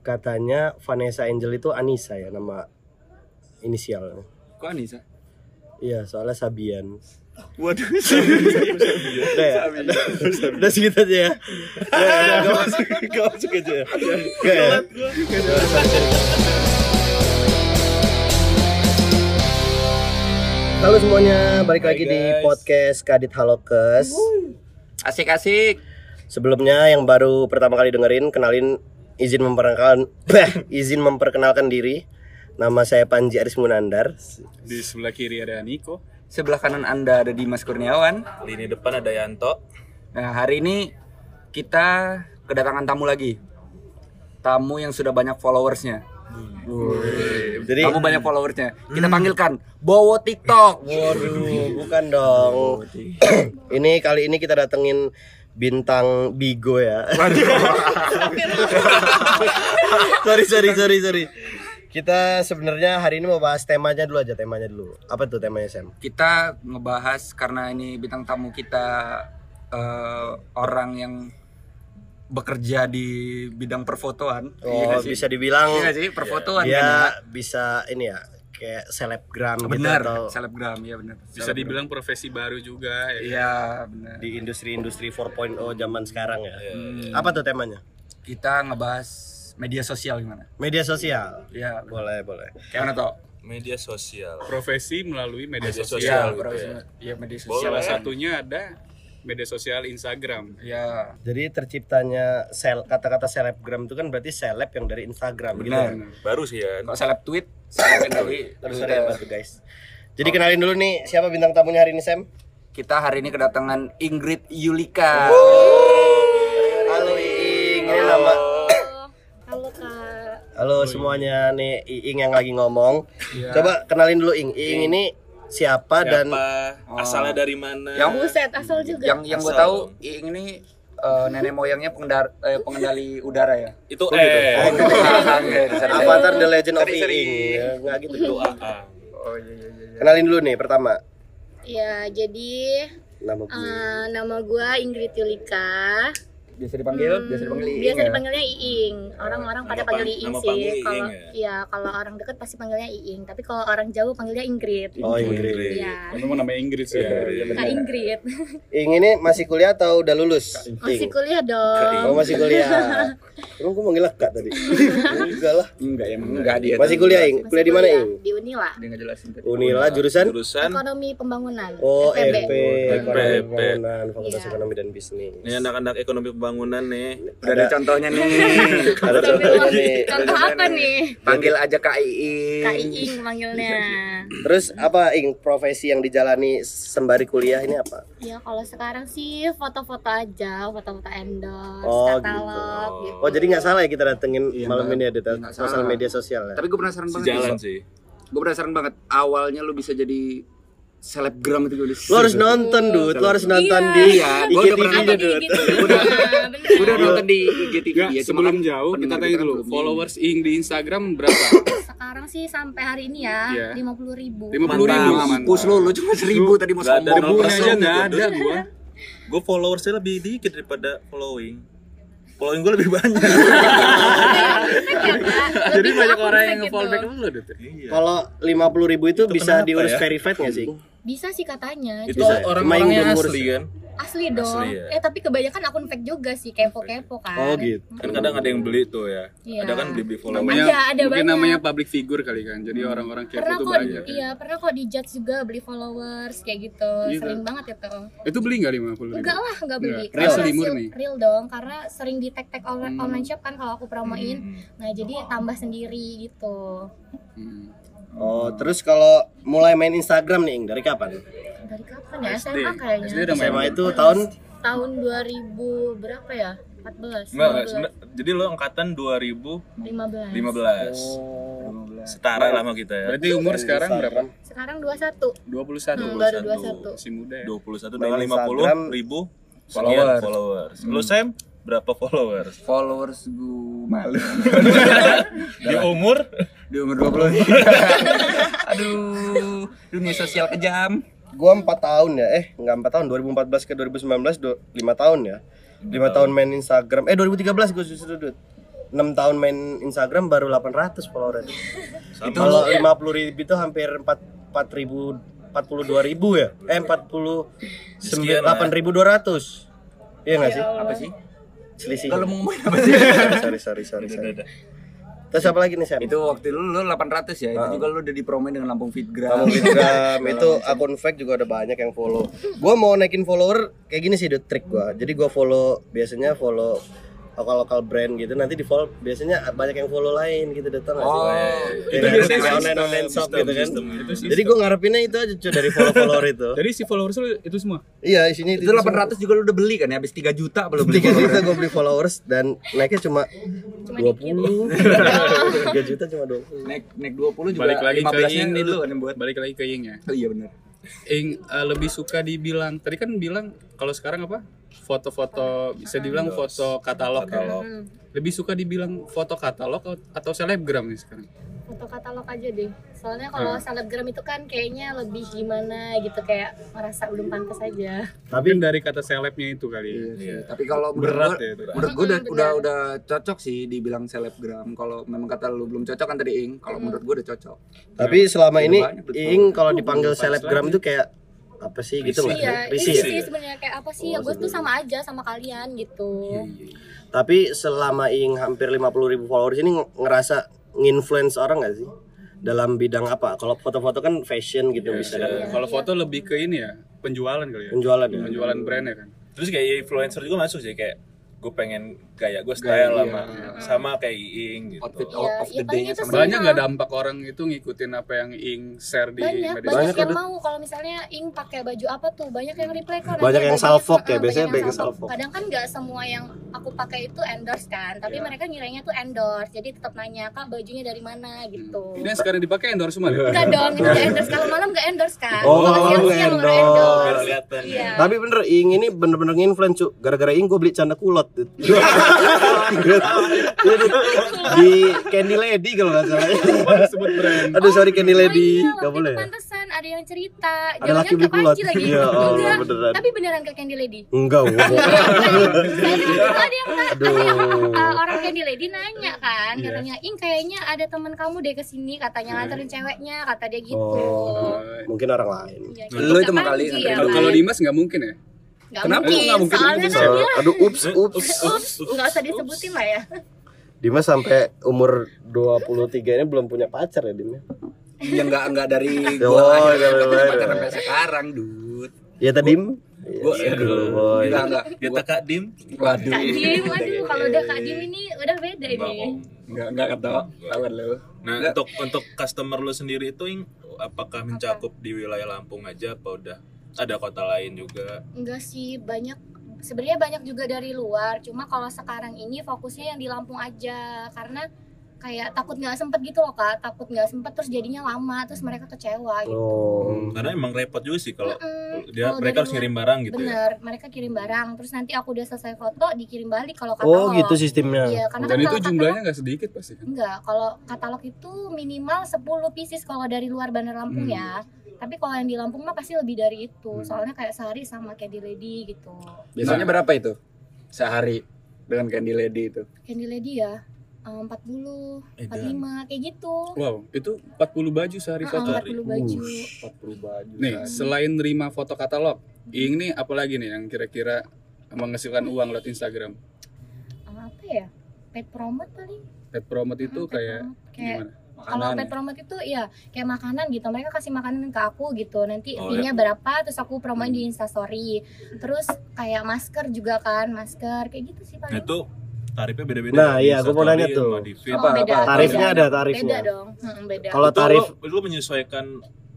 katanya Vanessa Angel itu Anissa ya nama inisialnya. Kok Anissa? Iya, soalnya Sabian. Waduh. Udah ya? Udah, udah segitu aja ya. Udah, gak masuk, gak masuk aja ya. Gak ya? Halo semuanya, balik lagi di podcast Kadit Halokes. Asik-asik. Sebelumnya yang baru pertama kali dengerin, kenalin izin memperkenalkan, bah, izin memperkenalkan diri. Nama saya Panji Aris Munandar. Di sebelah kiri ada Niko. Sebelah kanan Anda ada Dimas Kurniawan. Lini depan ada Yanto. Nah, hari ini kita kedatangan tamu lagi. Tamu yang sudah banyak followersnya. Jadi, Kamu banyak followersnya. Kita panggilkan Bowo TikTok. waduh, bukan dong. ini kali ini kita datengin bintang Bigo ya. sorry, sorry, sorry, sorry. Kita sebenarnya hari ini mau bahas temanya dulu aja, temanya dulu. Apa tuh temanya Sam? Kita ngebahas karena ini bintang tamu kita eh, orang yang bekerja di bidang perfotoan. Iya Oh, sih? bisa dibilang Iya sih perfotoan dia kan ya? bisa ini ya, kayak selebgram gitu Benar, atau selebgram ya benar. Bisa dibilang profesi baru juga ya. Iya, benar. di industri-industri 4.0 zaman sekarang ya. Hmm. Apa tuh temanya? Kita ngebahas media sosial gimana? Media sosial. Iya, Boleh, boleh. kayak mana toh? Media sosial. Profesi melalui media, Media sosial. sosial. Iya, gitu ya. iya media Boleh. sosial. Salah satunya ada media sosial Instagram. Iya, Jadi terciptanya sel kata-kata selebgram itu kan berarti seleb yang dari Instagram gitu. benar. ya. Baru sih ya. Kalau seleb tweet, Terus ada apa tuh guys? Jadi kenalin dulu nih siapa bintang tamunya hari ini Sam? Kita hari ini kedatangan Ingrid Yulika. Halo Iing, ini nama Halo kak. Halo semuanya nih Iing yang lagi ngomong. Iya. Coba kenalin dulu Iing. Iing ini siapa, dan Siapa? Asalnya dari mana? Yang Buset asal juga. yang yang gue tahu. Iing ini eh, nenek moyangnya pengendar, eh, pengendali udara ya. itu eh. Oh, sorry. Avatar The Legend of. Iing. Ya, gitu. Doa. Oh iya iya iya. Kenalin dulu nih pertama. Ya jadi Nama gue. eh, nama gua Ingrid Yulika. Biasa dipanggil, biasa dipanggil Iing. Biasa ya? dipanggilnya Iing. Orang-orang pada Nama panggil pang- Iing nama sih. Kalau ya? iya kalau orang dekat pasti panggilnya Iing. Tapi kalau orang jauh panggilnya Ingrid. Oh Ingrid. Iya. Memang namanya Inggris ya. Kak Ingrid. Iing ini masih kuliah atau udah lulus? Masih kuliah Oh dong. masih kuliah. Emang gue manggil kak tadi? Enggak lah. Enggak ya, enggak dia. Masih kuliah Ing? Kuliah di mana Ing? Di Unila. Dia nggak jelasin tadi. Unila jurusan? Jurusan Ekonomi pembangunan. Oh FEB. FP, Ekonomi Pembangunan, Fakultas Iya. Ekonomi dan Bisnis. ini anak-anak ekonomi pembangunan nih. Udah ada contohnya nih. Ada contohnya nih. Contoh apa nih? Panggil aja Kak Iing. Kak Iing manggilnya. Terus apa Ing profesi yang dijalani sembari kuliah ini apa? Ya kalau sekarang sih foto-foto aja, foto-foto endorse, Oh, katalog gitu. Gitu. Oh jadi nggak salah ya kita datengin Iya, malam ini ya di iya, sosial media sosial ya. Tapi gue penasaran banget. Sejalan sih. Gue penasaran banget. Awalnya lu bisa jadi selebgram itu gue. Lu harus nonton dud, lu harus nonton Iya. di Iya, gua udah pernah IGTV-nya Apa dud. gitu? Udah. Gue udah nonton di IGTV ya. sebelum kan jauh kita tanya dulu followers Ing di Instagram berapa? Sekarang sih sampai hari ini ya Iya. lima puluh ribu. Lima puluh ribu. Mampus lu, lu cuma seribu tadi mau sombong. Ribunya aja nggak ada gua. Gue followersnya lebih dikit daripada following. Following gue lebih banyak. Jadi banyak orang yang nge-follow back lu Dut. iya. Kalau lima puluh ribu itu, Itu bisa diurus ya? verified nggak sih? Bisa sih katanya. Itu ya? orang-orang Cuma yang asli kan. Asli dong. Asli ya? Eh tapi kebanyakan akun fake juga sih, kepo-kepo kan. Oh gitu. Kan kadang ada yang beli tuh ya. Iya. Ada kan beli-beli following. Namanya Ada, ada mungkin banyak. namanya public figure kali kan. Jadi orang-orang kepo Pernah tuh kok, banyak. iya pernah kok di judge juga beli followers kayak gitu, Iya. sering banget itu. Itu beli nggak lima puluh ribu? Enggak lah, enggak beli. Enggak. Karena Asli hasil- murni. Real dong, karena sering di tag tag online, Hmm. online shop kan kalau aku promoin. Hmm. Nah jadi tambah sendiri gitu. Hmm. Oh terus kalau mulai main Instagram nih Ing, dari kapan? Dari kapan ya? SD. SMA kayaknya. SD udah main. SMA itu tahun Tahun 2000 berapa ya? 14. Enggak. 15. Jadi lo angkatan 2015. 15. Setara lah sama kita ya. Berarti umur sekarang berapa? Sekarang 21. 21. Hmm, baru 21. Masih muda ya. 21 Main dengan 50 Instagram, ribu followers. followers. followers. Lu Sam berapa followers? Followers gue malu. Di umur Di umur 20. Aduh, dunia sosial kejam. gua 4 tahun ya. Eh, enggak 4 tahun. 2014 ke 2019 do, 5 tahun ya. 5 tahun main Instagram. Eh 2013 gua susu dud. 6 tahun main Instagram baru 800 follower. Kalau 50 ribu itu hampir 4 4000 42 ribu ya? Eh 40 Sekian lah. 8200. Iya nggak sih? Apa sih? Selisih. Kalau mau ngomongin apa sih? sorry sorry sorry sorry. Terus apa lagi nih Sam? itu waktu lu lu 800 ya. Itu juga lu udah dipromoin dengan Lampung Fitgram. Kamu Instagram itu akun fake juga ada banyak yang follow. Gua mau naikin follower kayak gini sih the trick gua. Jadi gua follow biasanya follow lokal lokal brand gitu nanti di follow biasanya banyak yang follow lain gitu datang nggak sih? Oh, Kayak biasanya online online shop sistem, gitu kan. itu. Jadi gua ngarepinnya itu aja cuy dari follow follower itu. Jadi si followers lu itu semua. Iya isinya itu 800 juga lu udah beli kan ya habis 3 juta belum beli. Tiga juta gue beli followers dan naiknya cuma Cuma dua puluh. Tiga juta cuma dua puluh. Naik naik 20 juga Balik lagi ke 15 nya Ying ini dulu kan yang buat. Balik lagi ke Ying ya. Oh, iya benar. Ing eh, lebih suka dibilang tadi kan bilang kalau sekarang apa? Foto-foto bisa dibilang foto katalog, ya. Hmm, Lebih suka dibilang foto katalog atau selebgram nih sekarang? foto katalog aja deh soalnya kalau selebgram itu kan kayaknya lebih gimana gitu kayak merasa belum pantas aja Tapi dari kata selebnya itu kali. ya. Iya. Tapi kalau menurut Berat gua- ya itu. menurut gue udah, udah cocok sih dibilang selebgram kalau memang kata lu belum cocok kan tadi ing kalau menurut gue udah cocok Tapi selama Udah ini. Ing kalau dipanggil selebgram itu kayak apa sih gitu iya Risih ya? sih sebenarnya kayak apa sih ya gue tuh sama aja sama kalian gitu Tapi selama Ing hampir 50 ribu followers ini ng- ngerasa nginfluence orang nggak sih? Dalam bidang apa? Kalau foto-foto kan fashion gitu bisa kan? Kalau foto lebih ke ini ya, penjualan kali ya. Penjualan ya? Penjualan brand ya kan. Terus kayak influencer juga masuk sih kayak gue pengen gaya gue style Gaya, sama sama kayak Iing gitu. outfit Iya, of iya, the itu sama. Banyak nggak dampak orang itu ngikutin apa yang Ing share di banyak media banyak, Banyak yang ada- mau kalau misalnya ing pakai baju apa tuh banyak yang reply kok Banyak yang salfok ya, biasanya banyak salfok. kadang kan nggak semua yang aku pakai itu endorse kan tapi Iya. mereka ngiranya tuh endorse jadi tetap nanya kak bajunya dari mana gitu Ini yang sekarang dipakai endorse semua ya? Enggak dong, itu nggak endorse kalau malam nggak endorse kan. Oh, Kalau baru endorse. Kelihatan. Iya. Tapi bener Ing ini bener-bener nginfluence cu. Gara-gara Ing gue beli canda kulot. di Candy Lady kalau nggak salah. Sebut brand. Aduh sorry Candy Oh Lady, iya, nggak boleh. pantesan ada yang cerita. Ada laki beli kulot. Lagi. Ya Allah, Enggak. beneran. Tapi beneran ke Candy Lady. Enggak, ada yang ada uh, orang Candy Lady nanya kan, Iya. katanya, "Ing kayaknya ada teman kamu deh ke sini, katanya nganterin ceweknya," kata dia gitu. Oh, mungkin orang lain. Iya, Lu Kak itu mau kali ya, Kalau kan? kalau Dimas nggak mungkin ya? Nggak Kenapa mungkin, nggak mungkin? soalnya Bisa. kan dia Aduh, ups, ups. Ups, nggak usah disebutin lah ya. Dimas sampai umur 23 ini belum punya pacar ya Dim? ya enggak enggak dari Oh, gua lahir iya, sampai iya, pacaran iya. sampai sekarang dud Ya tadi Dim? Gua Iya, aduh, boy. enggak enggak Dia Gua- Kak Dim. waduh Kak Dim, aduh kalau udah Kak Dim ini udah beda ini. enggak enggak kata lawan lu Nah, Enggak. untuk untuk customer lu sendiri itu apakah mencakup di wilayah Lampung aja apa udah ada kota lain juga? Enggak sih, banyak sebenarnya banyak juga dari luar. Cuma kalau sekarang ini fokusnya yang di Lampung aja karena kayak takut nggak sempet gitu loh kak, takut nggak sempet terus jadinya lama terus mereka kecewa gitu. Oh. Karena emang repot juga sih kalau Mm-mm. dia Kalau mereka harus ngirim barang gitu ya. Bener, mereka kirim barang terus nanti aku udah selesai foto dikirim balik kalau Oh katalog. gitu sistemnya. Iya, karena Dan kan itu jumlahnya nggak sedikit pasti kan? Enggak, kalau katalog itu minimal 10 pieces kalau dari luar Bandar Lampung Hmm. ya. Tapi kalau yang di Lampung mah pasti lebih dari itu. Soalnya kayak sehari sama Candy Lady gitu. biasanya berapa itu sehari dengan Candy Lady itu Candy Lady ya eh, 40, 45 kayak gitu. Wow, itu 40 baju sehari Ah, foto. 40 baju. 40 baju Nih, sehari. selain nerima foto katalog, Ing nih apa lagi nih yang kira-kira menghasilkan uang lewat Instagram? Eh, apa ya? Pet promote paling. Pet promote itu Hmm, pet kayak promote. kayak gimana? kalau pet ya? promote itu ya kayak makanan gitu. Mereka kasih makanan ke aku gitu. Nanti Oh, fee-nya berapa terus aku promoin di Instastory. Terus kayak masker juga kan, masker kayak gitu sih Nah, paling. itu tarifnya beda-beda. Nah, iya, gua mau nanya tuh. feed. Oh, beda. Tarifnya Beda. ada tarifnya. Beda dong. Hmm, beda. Kalau tarif lu, lu menyesuaikan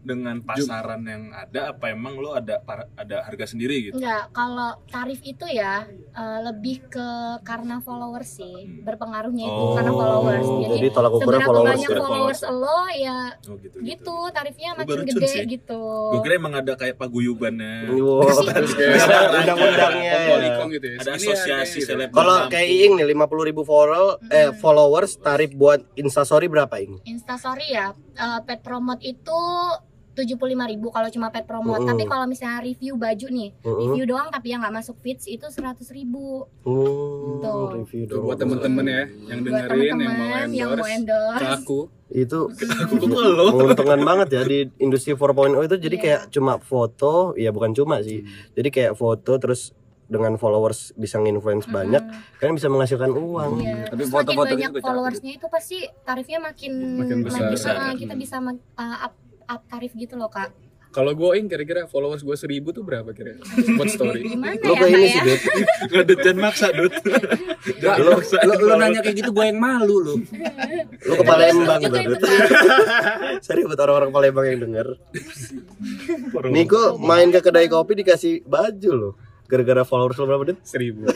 dengan pasaran yang ada apa emang lu ada ada harga sendiri gitu? Enggak, kalau tarif itu ya eh, lebih ke karena followers sih. Berpengaruhnya itu Oh, karena followers. Jadi, jadi tolak followers banyak ya. followers lo ya Oh gitu. gitu tarifnya Gua makin baru gede sih. gitu. Gue kira emang ada kayak paguyubannya. Wow. Undang-undangnya. Gitu ya. Ada asosiasi harganya gitu. seleb. Kalau kayak Iing nih 50 ribu follower, eh, followers tarif buat instastory berapa Ing? Instastory ya, eh, pet promote itu tujuh puluh ribu kalau cuma pet promote Mm-mm. tapi kalau misalnya review baju nih Mm-mm. review doang tapi yang nggak masuk feeds itu seratus ribu Hmm, Tuh. review Itu dong. buat temen-temen ya yang buat dengerin yang mau teman-teman yang mau endorse endorse ke aku. Itu Aku lo. menguntungkan banget ya di industri 4.0 itu jadi Iya. kayak cuma foto, ya bukan cuma sih. Jadi kayak foto terus dengan followers bisa nginfluence banyak, kan bisa menghasilkan uang. Iya. Tapi foto-foto makin gitu banyak followersnya itu pasti tarifnya makin Makin besar. Besar. ah, kita bisa ah, up, up tarif gitu loh kak. Kalau gue ing kira-kira followers gue seribu tuh berapa kira-kira? Buat story. Gimana Lo ya kayak ini ya? sih, Dut. Ngadut dan maksa, Dut. Nggak, lu, lu, lu nanya kayak gitu gue yang malu lu. Lu ke Palembang tuh, kak. Sorry buat orang-orang Palembang yang denger. Niko main ke kedai kopi dikasih baju loh. Gara-gara followers lo berapa, Dut? Seribu.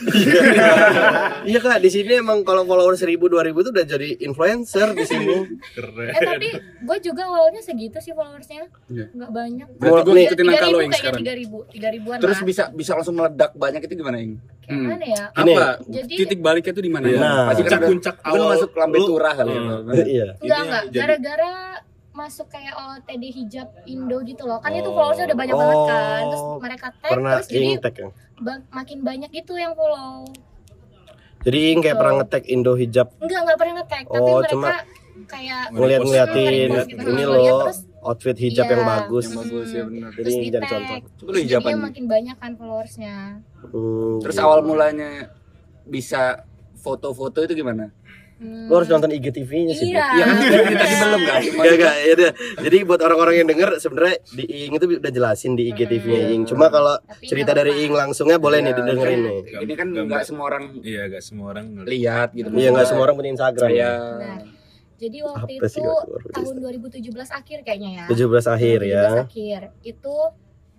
Iya kak, di sini emang kalau followers 1000 2000 tuh udah jadi influencer di sini. Keren. Eh tapi gue juga awalnya segitu sih followersnya, Iya. nggak banyak. Berarti gue ngikutin angka lo yang sekarang. tiga ribu, tiga ribuan Terus lah. bisa bisa langsung meledak banyak itu gimana, Ing? Kayak Hmm. mana ya? Ini. Apa? Jadi- Titik baliknya tuh di mana? Nah. Pasti kan ada Puncak mungkin lu awal masuk lambe turah kali ya. Hmm. Iya. Enggak enggak, gara-gara masuk kayak OTD hijab Indo gitu loh. Kan itu followersnya udah banyak banget kan. Terus Oh, mereka tag Pernah terus jadi tag ya. ba- makin banyak gitu yang follow. Jadi ing kayak pernah nge-tag Indo hijab Enggak, enggak pernah nge-tag, tapi Oh, mereka cuma kayak ngeliat-ngeliatin gitu. ini loh terus outfit hijab Iya. yang bagus. Yang bagus ya benar. Jadi terus jadi contoh. Terus hijab jadinya apa? makin banyak kan followersnya. Hmm, Terus gitu. awal mulanya bisa foto-foto itu gimana? Hmm. Lu harus nonton IGTV-nya sih. Iya. Iya kan tadi tadi belum kan? Gak, gak, ya udah. Jadi buat orang-orang yang denger sebenarnya di Ing itu udah jelasin di IGTV-nya Ing. Cuma kalau Tapi cerita dari. Ing langsungnya boleh nih Iya, didengerin iya. nih. Ini kan Gambar. nggak semua orang Iya, gak semua orang lihat gitu. Iya nggak semua orang punya Instagram. Iya. Benar. Jadi waktu Apa itu kalau tahun 2017 akhir kayaknya ya. 17 akhir 2017 ya. akhir. Itu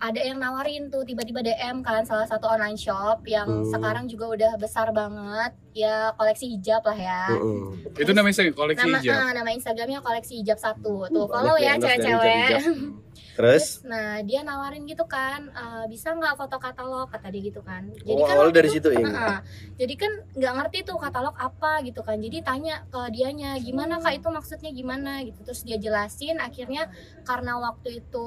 ada yang nawarin tuh tiba-tiba DM kan salah satu online shop yang Hmm. sekarang juga udah besar banget ya koleksi hijab lah ya. Mm-mm. Itu namanya koleksi Nama hijab. ah, nama Instagramnya koleksi hijab satu tuh Banyak follow ya cewek-cewek. hijab-hijab. Terus Nah dia nawarin gitu kan eh, bisa nggak foto katalog kata dia gitu kan. oh, kan awalnya waktu dari itu- situ Ing. Heeh. jadi kan nggak ngerti tuh katalog apa gitu kan jadi tanya ke dianya gimana kak itu maksudnya gimana gitu terus dia jelasin akhirnya karena waktu itu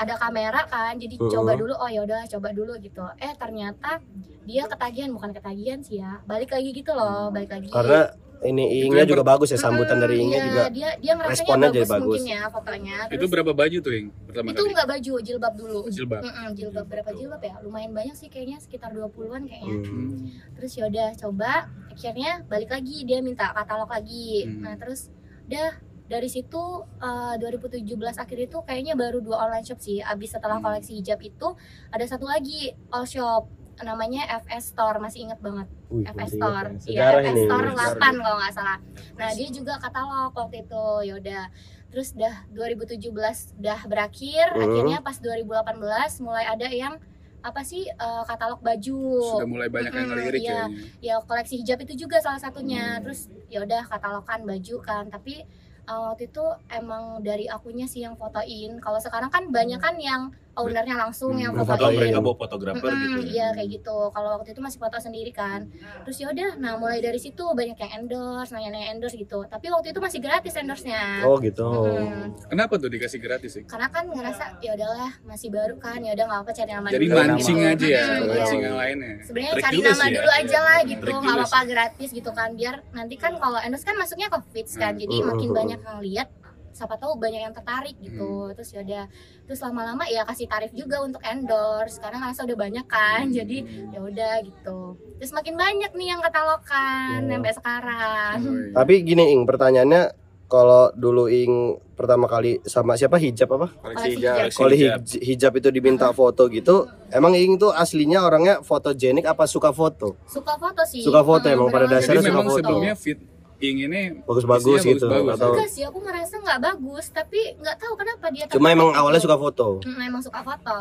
ada kamera kan jadi Mhm. coba dulu oh ya udah coba dulu gitu eh ternyata dia ketagihan bukan ketagihan sih ya balik lagi gitu loh balik lagi Karena ini Ingnya juga bagus ya sambutan dari Ingnya Iya, juga. dia dia responnya bagus, jadi bagus. mungkin ya fotonya Itu terus berapa baju tuh, Ing? Pertama itu nggak baju jilbab dulu Jilbab. Mm-mm, jilbab berapa jilbab ya lumayan banyak sih kayaknya sekitar 20-an kayaknya Hmm. terus yaudah coba akhirnya balik lagi dia minta katalog lagi Hmm. nah terus udah dari situ eh, 2017 akhir itu kayaknya baru dua online shop sih abis setelah Hmm. koleksi hijab itu ada satu lagi all shop namanya FS Store masih inget banget Wih, FS Store ya. iya FS ini. Store Sejarah 8 kalau nggak salah nah dia juga katalog waktu itu yaudah terus dah 2017 dah berakhir Hmm. akhirnya pas 2018 mulai ada yang apa sih eh, katalog baju Sudah mulai banyak yang ngelirik iya. kayaknya. ya koleksi hijab itu juga salah satunya Hmm. terus ya udah katalogan baju kan tapi uh, waktu itu emang dari akunya sih yang fotoin. Kalau sekarang kan banyak kan yang ownernya langsung Hmm, yang fotoin mereka bawa fotografer Mm-mm, gitu. Iya kayak gitu. Kalau waktu itu masih foto sendiri kan. Terus ya udah, nah mulai dari situ banyak yang endorse, nanya-nanya endorse gitu. Tapi waktu itu masih gratis endorse-nya. Oh gitu. Mm-mm. Kenapa tuh dikasih gratis sih? Karena kan ngerasa ya udahlah masih baru kan, ya udah nggak apa cari nama Jadi dulu. mancing aja ya, Mm-mm, mancing yang lainnya. Sebenarnya cari nama ya. dulu aja lah gitu, nggak apa-apa gratis gitu kan. Biar nanti kan kalau endorse kan masuknya ke feeds kan, jadi Mm-mm. makin banyak yang lihat siapa tahu banyak yang tertarik gitu terus ya udah terus lama-lama ya kasih tarif juga untuk endorse karena ngerasa udah banyak kan jadi ya udah gitu terus makin banyak nih yang katalogan Oh. sampai sekarang Oh, iya. Tapi gini Ing, pertanyaannya kalau dulu Ing pertama kali sama siapa hijab apa? Koleksi Koleksi hijab. hijab. Kalau hij- hijab itu diminta foto gitu, emang Ing tuh aslinya orangnya fotogenik apa suka foto? suka foto sih Suka foto Hmm, emang pada dasarnya suka memang foto. sebelumnya fit Ing ini Bagus-bagus gitu, bagus-bagus. atau enggak sih aku merasa nggak bagus tapi nggak tahu kenapa dia cuma emang gitu. awalnya suka foto. Hmm, emang suka foto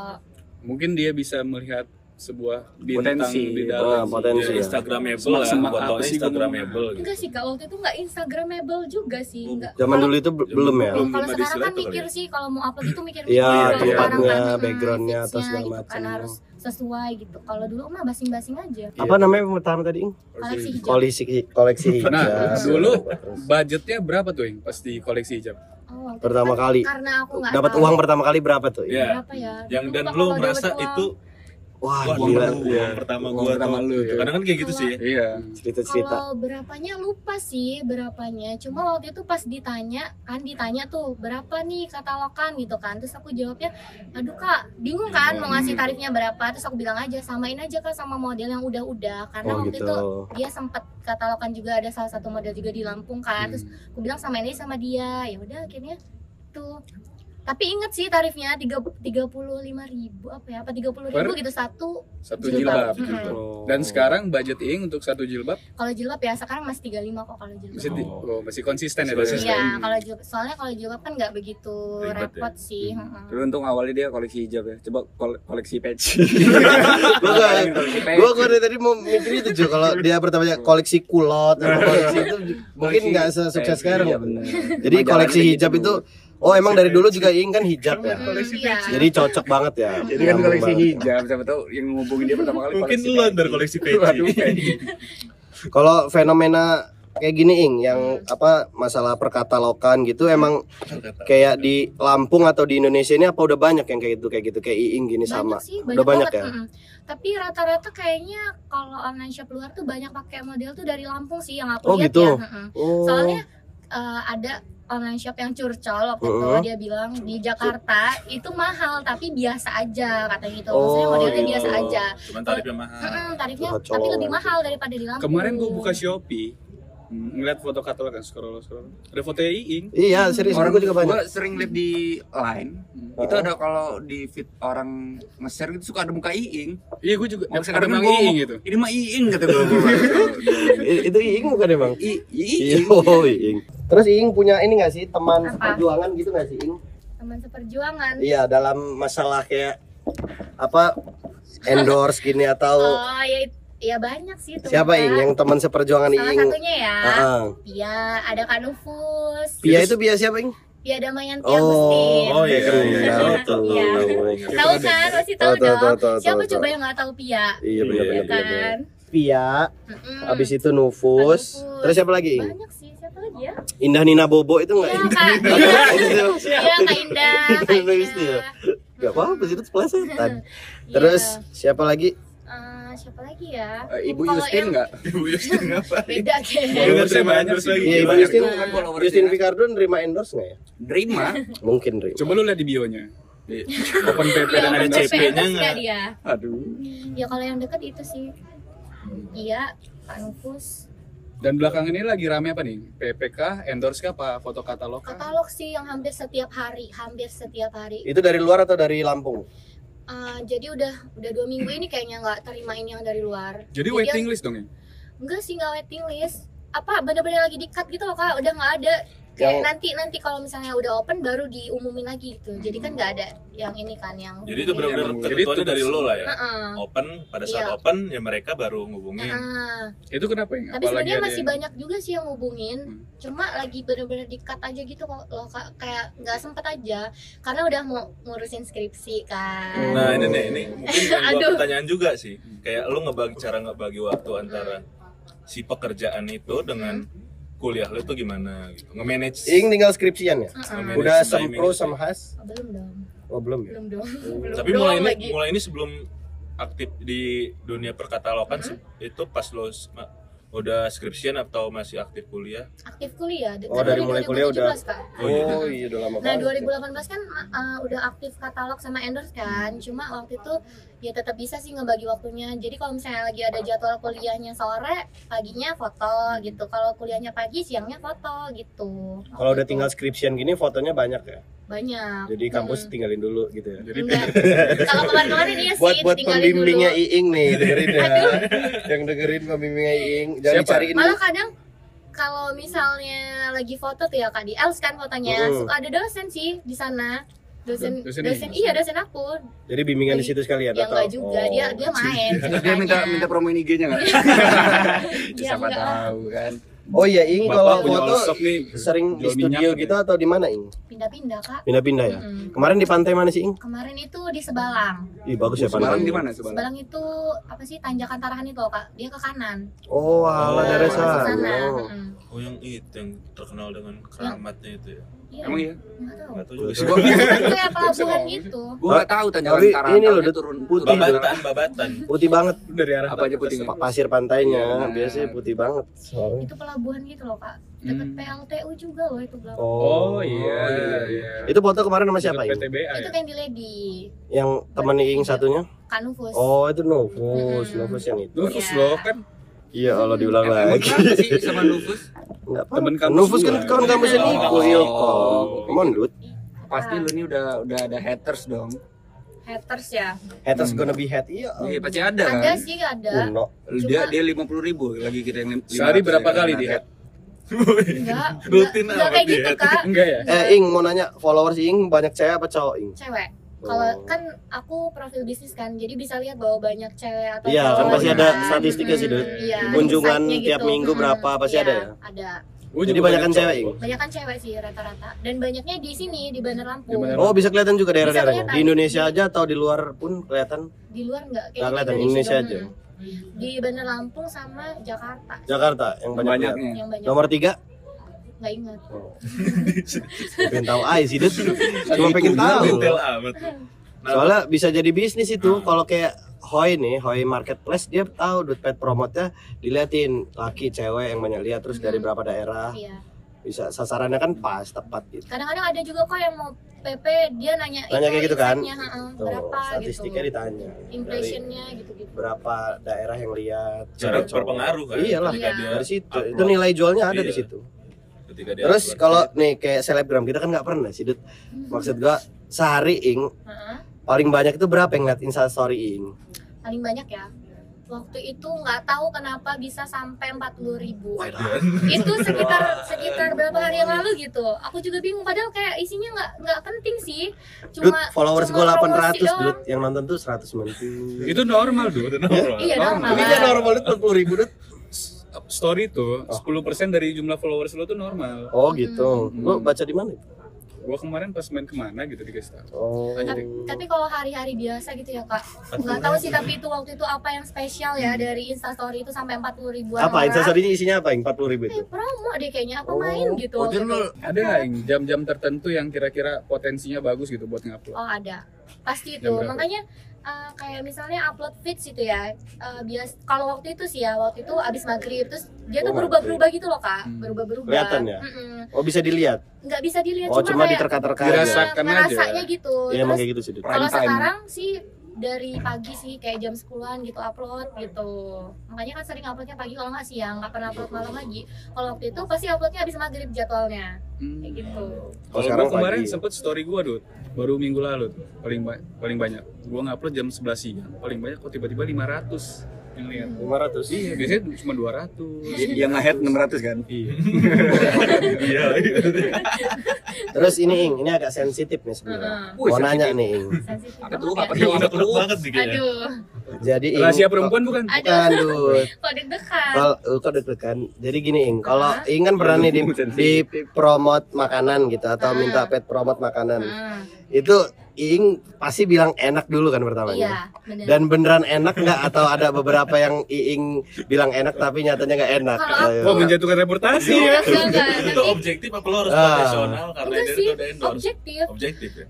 Mungkin dia bisa melihat sebuah bintang Potensi. di dalam potensi Ya, ya. Instagramable lah, Semak-semak foto apa sih Instagramable gitu. enggak sih kak waktu itu nggak instagramable juga sih enggak Zaman dulu itu be- belum ya? Belum. kalau sekarang kan mikir ya? sih kalau mau upload itu mikir Iya, tempatnya, backgroundnya, atau segala gitu kan macam. harus sesuai gitu kalau dulu mah basing-basing aja Apa namanya yang pertama tadi, Ing? koleksi hijab Koleksi koleksi hijab. Nah, dulu budgetnya berapa tuh, Ing? Pas di koleksi hijab? Oh, Pertama kan kali. karena aku nggak Dapat uang pertama kali berapa tuh? Ing? Iya. berapa ya Yang dan lu merasa uang. itu Wah, wah gila. uang, uang pertama Uang gua pertama tuh. lu tuh. Kadang kan kayak gitu sih. Iya. Cerita-cerita. Kalau berapanya lupa sih berapanya. Cuma waktu itu pas ditanya kan ditanya tuh berapa nih katalogan gitu kan. Terus aku jawabnya, aduh kak bingung kan mau ngasih tarifnya berapa. Terus aku bilang aja samain aja kak sama model yang udah-udah. Karena Oh, waktu gitu. itu dia sempat katalogan juga ada salah satu model juga di Lampung kan. Terus Hmm. aku bilang samain aja sama dia. Ya udah akhirnya tuh. Tapi inget sih tarifnya tiga tiga puluh lima ribu apa ya apa tiga puluh ribu Per- gitu satu Satu Jilbab. jilbab gitu. Oh. Dan sekarang budget Ing untuk satu jilbab kalau jilbab ya sekarang masih 35 kok kalau jilbab masih, di- oh, masih konsisten ya. Masih Dok? konsisten. Iya, kalau jilbab soalnya kalau jilbab kan nggak begitu Ribet ya? repot sih. heeh. Dulu untung awalnya dia koleksi hijab ya. Coba kol- koleksi patch. Gua gua dari tadi mau mikir itu juga kalau dia pertamanya koleksi kulot atau koleksi itu mungkin nggak sesukses sekarang. iya. Jadi koleksi hijab itu oh emang dari dulu juga Ing kan hijab ya. Hmm, iya. Jadi cocok banget ya. Jadi kan koleksi hijab, siapa tahu yang ngubungin dia pertama kali Mungkin koleksi lu dari koleksi peci. Kalau fenomena kayak gini Ing yang apa masalah perkatalogan gitu emang kayak di Lampung atau di Indonesia ini apa udah banyak yang kayak gitu kayak gitu kayak Iing gini sama. Banyak Udah banyak banget. ya? Tapi rata-rata kayaknya kalau online shop luar tuh banyak pakai model tuh dari Lampung sih yang aku Oh, lihat gitu? ya. Oh. Soalnya eh, ada online shop yang curcol waktu itu Mm-mm. dia bilang di Jakarta itu mahal tapi biasa aja katanya gitu. Maksudnya Oh, modelnya gitu. biasa aja. Cuman tarifnya mahal. Mm-mm, tarifnya Curcol. tapi lebih mahal daripada di Lampung. Kemarin gua buka Shopee, hmm, ngeliat foto katalog kan scroll scroll. Ada foto Iing. Iya, serius Orang gue juga banyak. Gua sering lihat di line. Itu ada kalau di feed orang nge-share gitu suka ada muka Iing. Iya, gua juga Maksudnya ada gua Iing gitu. Ini mah Iing kata gua. I- itu Iing bukan emang? I, Iya, Iing. oh Iing. Terus Iing punya ini gak sih teman Apa? perjuangan gitu gak sih Iing? Teman seperjuangan. Iya dalam masalah kayak apa endorse gini atau Oh, ya ya banyak sih teman siapa. Iing yang teman seperjuangan Salah Iing? satunya ya. Heeh. Pia, ada Kak Nufus. Pia itu Pia siapa Iing? Pia Damayanti Oh, Agustin. oh iya, keren. iya. Tahu Iya. Iya. Kan? Pasti tahu tahu, dong. tahu, Siapa tahu, coba tahu. yang nggak tahu Pia? Iya benar Iya, benar benar. Kan? Pia, Mm-mm. habis itu Nufus, Nufus. terus siapa lagi Iing? Banyak sih. Siapa lagi ya? Indah Nina Bobo itu enggak Iya? Kak. Iya, Iya, Kak Indah. Ya. Indah. Gak apa-apa sih itu pelesetan. Iya. Terus siapa lagi? Eh, siapa lagi ya? Eh, Ibu Justin yang enggak? Ibu Justin ngapain? Beda Dia kayaknya. nggak terima endorse lagi. Iya, Ibu Justin. juga kan followersnya. Justin Picardo nerima endorse nggak ya? Nerima. Mungkin nerima. Coba lu lihat di bionya. Di open PP Iya, dan ada ada CP. CP-nya nggak? nggak? Aduh. Ya kalau yang deket itu sih. Iya, Kak Nufus. Dan belakangan ini lagi rame apa nih? PPK, endorse kah apa foto katalog? kah? Katalog sih yang hampir setiap hari, hampir setiap hari. Itu dari luar atau dari Lampung? Uh, jadi udah udah dua minggu ini kayaknya nggak terimain yang dari luar. Jadi Jadi waiting list dong ya? Enggak sih nggak waiting list. Apa bener-bener lagi di cut gitu loh kak? Udah nggak ada. Kayak Yang- nanti nanti kalau misalnya udah open baru diumumin lagi gitu. Jadi kan nggak ada yang ini kan yang. Jadi itu benar-benar Jadi ketentuannya dari lo lah ya. Heeh. Open pada saat Iya. open ya mereka baru ngubungin. Heeh. Itu kenapa ya? Tapi sebenarnya ada masih yang- banyak juga sih yang ngubungin. Hmm. Cuma lagi bener-bener di cut aja gitu kok loh kak. Kayak nggak sempet aja. Karena udah mau ngurusin skripsi kan. Nah ini nih, ini mungkin Aduh. pertanyaan juga sih. Kayak lu ngebagi cara ngebagi waktu antara si pekerjaan itu dengan kuliah lu tuh gimana gitu. Nge-manage Iing tinggal skripsian ya? Heeh. nge-manage Udah sempro sama Has? Oh, belum dong. Oh belum ya? Belum dong. Belum Tapi mulai ini lagi. mulai ini sebelum aktif di dunia perkatalogan se- itu pas lo udah skripsian atau masih aktif kuliah? aktif kuliah. Oh, dari mulai kuliah udah- 2017, Kak. Oh, iya. Oh iya udah lama Nah, banget. 2018 kan uh, udah aktif katalog sama endorse kan. Cuma waktu itu ya tetap bisa sih ngebagi waktunya. Jadi kalau misalnya lagi ada jadwal kuliahnya sore, paginya foto gitu. Kalau kuliahnya pagi, siangnya foto gitu. Kalau udah tinggal skripsian gini fotonya banyak ya? banyak. Jadi kampus Hmm. tinggalin dulu gitu ya? Jadi. Kalau kemarin-kemarin iya sih buat buat pembimbingnya dulu. Iing nih dengerin ya yang dengerin pembimbingnya Iing jangan Siapa? dicariin Malah kadang kalau misalnya lagi foto tuh ya Kak di Els kan fotonya, Hmm. suka ada dosen sih di sana. Dosen Dosen dosen, iya dosen aku Jadi bimbingan di situ sekalian ya atau? enggak juga dia Oh. dia main Terus dia minta minta promoin IG-nya nggak? Iya, Siapa enggak. tahu kan. Oh iya, Ing kalau foto nih, sering di studio gitu atau di mana, Ing? pindah-pindah kak Pindah-pindah ya. Mm-mm. Kemarin di pantai mana sih, Ing? kemarin itu di Sebalang Ih, bagus ya pantai. di mana Sebarang? Sebalang itu apa sih tanjakan Tarahan itu kak dia ke kanan Oh, alah Oh, sana. sana Oh. Oh yang itu yang terkenal dengan keramatnya itu ya. Iya, Emang iya? Enggak tahu juga sih. Gua itu kayak pelabuhan gitu gua tahu tanjakan Tapi Taran. ini loh, Dut, turun putih. Babatan, babatan. Putih banget. dari arah Apa aja putihnya? Pa- Pasir pantainya Iya. biasanya putih banget. Soalnya. itu pelabuhan gitu loh kak deket Hmm. PLTU juga loh itu belakang Oh iya iya iya. Itu foto kemarin sama siapa, Ing? PTBA itu ya. Candy Lady Yang temen Ing satunya? Kak Nufus Oh, itu Novus. Novus yang itu. Nufus Iya. loh kan Iya, Allah diulang Emang lagi. kenapa sih sama Nufus? Enggak Temen apa. kampus Novus kan kawan kampusnya Niko, Oh. Ilko. Come on, dude. Pasti lu nih udah udah ada haters dong. haters ya Haters gonna be hat. Iya. Iya pasti ada kan. ada sih ada Uno. Dia dia lima puluh ribu lagi kita yang lima Sehari ratus berapa ya, kali kan di head? enggak Rutin enggak, kayak dia. gitu kak Enggak ya? Eh, Ing mau nanya followers Ing banyak cewek apa cowok, Ing? cewek kalau Oh. kan aku profil bisnis kan jadi bisa lihat bahwa banyak cewek atau Iya, kan pasti kan. ada statistiknya sih, Dut. Mm, iya, Kunjungan insight-nya tiap minggu berapa, pasti iya, ada ya? ada Gua Jadi juga banyak kan banyak cewek, Ing? banyak kan cewek sih rata-rata dan banyaknya di sini di Bandar Lampung Di Oh, bisa kelihatan juga daerah-daerahnya. Di Indonesia aja atau di luar pun kelihatan di luar enggak kayak Nggak di kelihatan, Indonesia doang. aja. Di Bandar Lampung sama Jakarta Jakarta yang banyak. Banyaknya. yang banyak Nomor tiga, nggak ingat pengen tahu aja sih, Dut. Cuma pengen tahu. Nah, Soalnya bisa jadi bisnis itu kalau kayak Hoi nih, Hoi Marketplace dia tahu duit pet promote-nya diliatin laki cewek yang banyak lihat terus dari Hmm. berapa daerah. iya Bisa sasarannya kan pas tepat gitu. kadang-kadang ada juga kok yang mau PP dia nanya Nanya kayak gitu kan? Tuh, berapa statistiknya gitu ditanya. Impressionnya gitu-gitu berapa daerah yang lihat. Cara berpengaruh kan. Iyalah, Iya. dari situ. upload. Itu nilai jualnya ada di Iya. situ. Ketika dia Terus kalau nih kayak selebgram kita kan nggak pernah sih, Dut. Maksud gua sehari ing Heeh. paling banyak itu berapa yang lihat Insta story ing? paling banyak ya waktu itu nggak tahu kenapa bisa sampai 40.000 ribu itu sekitar sekitar berapa hari yang lalu gitu aku juga bingung padahal kayak isinya nggak nggak penting sih Dut, cuma followers cuma gua promosi 800, doang. Dut. Yang nonton tuh 190. Itu normal. Udah normal. iya normal Ini normal Dut 40 ribu, Dut. Story tuh 10% dari jumlah followers lo tuh normal. Oh gitu. Hmm. Lu baca di mana? Gua kemarin pas main ke mana gitu dikasih tahu. Oh. tapi, tapi kalau hari-hari biasa gitu ya kak nggak tahu sih tapi itu waktu itu apa yang spesial ya dari instastory itu sampai 40 ribuan Apa orang. instastory-nya isinya apa? Yang 40 ribu Eh, itu? promo deh kayaknya apa Oh. main gitu Oh, itu. jurnal. Ada nggak yang jam-jam tertentu yang kira-kira potensinya bagus gitu buat ngupload? Oh ada, pasti itu. Makanya uh, kayak misalnya upload feeds itu ya. Uh, bias kalau waktu itu sih ya, waktu itu abis maghrib terus dia tuh Oh, berubah-berubah gitu loh kak, Hmm. berubah-berubah. Kelihatan ya? Mm-mm. Oh bisa dilihat. Nggak bisa dilihat Oh cuma, cuma diterka-terka Dirasa- aja. Dirasakan aja. ngerasanya gitu. Iya emang terus kayak gitu sih. Kalau sekarang sih dari pagi sih kayak jam 10-an gitu upload gitu. Makanya kan sering uploadnya pagi kalau nggak siang, nggak pernah upload malam lagi. Kalau waktu itu pasti uploadnya abis maghrib jadwalnya, Hmm. kayak gitu. Kalau sekarang kemarin pagi. sempet story gua tuh baru minggu lalu tuh paling ba- paling banyak. Gua ngupload jam 11 siang. Paling banyak kok tiba-tiba 500 yang lihat. 500. Iya, biasanya cuma 200. Yang nge-head 600 kan? Iya. Iya. Terus ini Ing, ini agak sensitif nih sebenarnya. Wih, Mau nanya nih Ing. Apa tuh? banget Apa ya. tuh? Udah Apa peluk tuh? banget nih kayaknya. Aduh, Jadi Ing. Rahasia perempuan bukan? Bukan, Dut. kok deg-degan. Kalau uh, kok deg-degan. Jadi gini Ing, kalau? Ing kan pernah nih di, di promote makanan gitu atau minta pet promote makanan. Itu Ing pasti bilang enak dulu kan pertamanya. Iya, bener. Dan beneran enak nggak atau ada beberapa yang Iing bilang enak tapi nyatanya nggak enak? Kalau. Kok menjatuhkan reputasi Enggak, ya? enggak, enggak. Itu objektif apa lo harus Ah. profesional karena enggak dia sih, udah endorse. objektif. Objektif ya.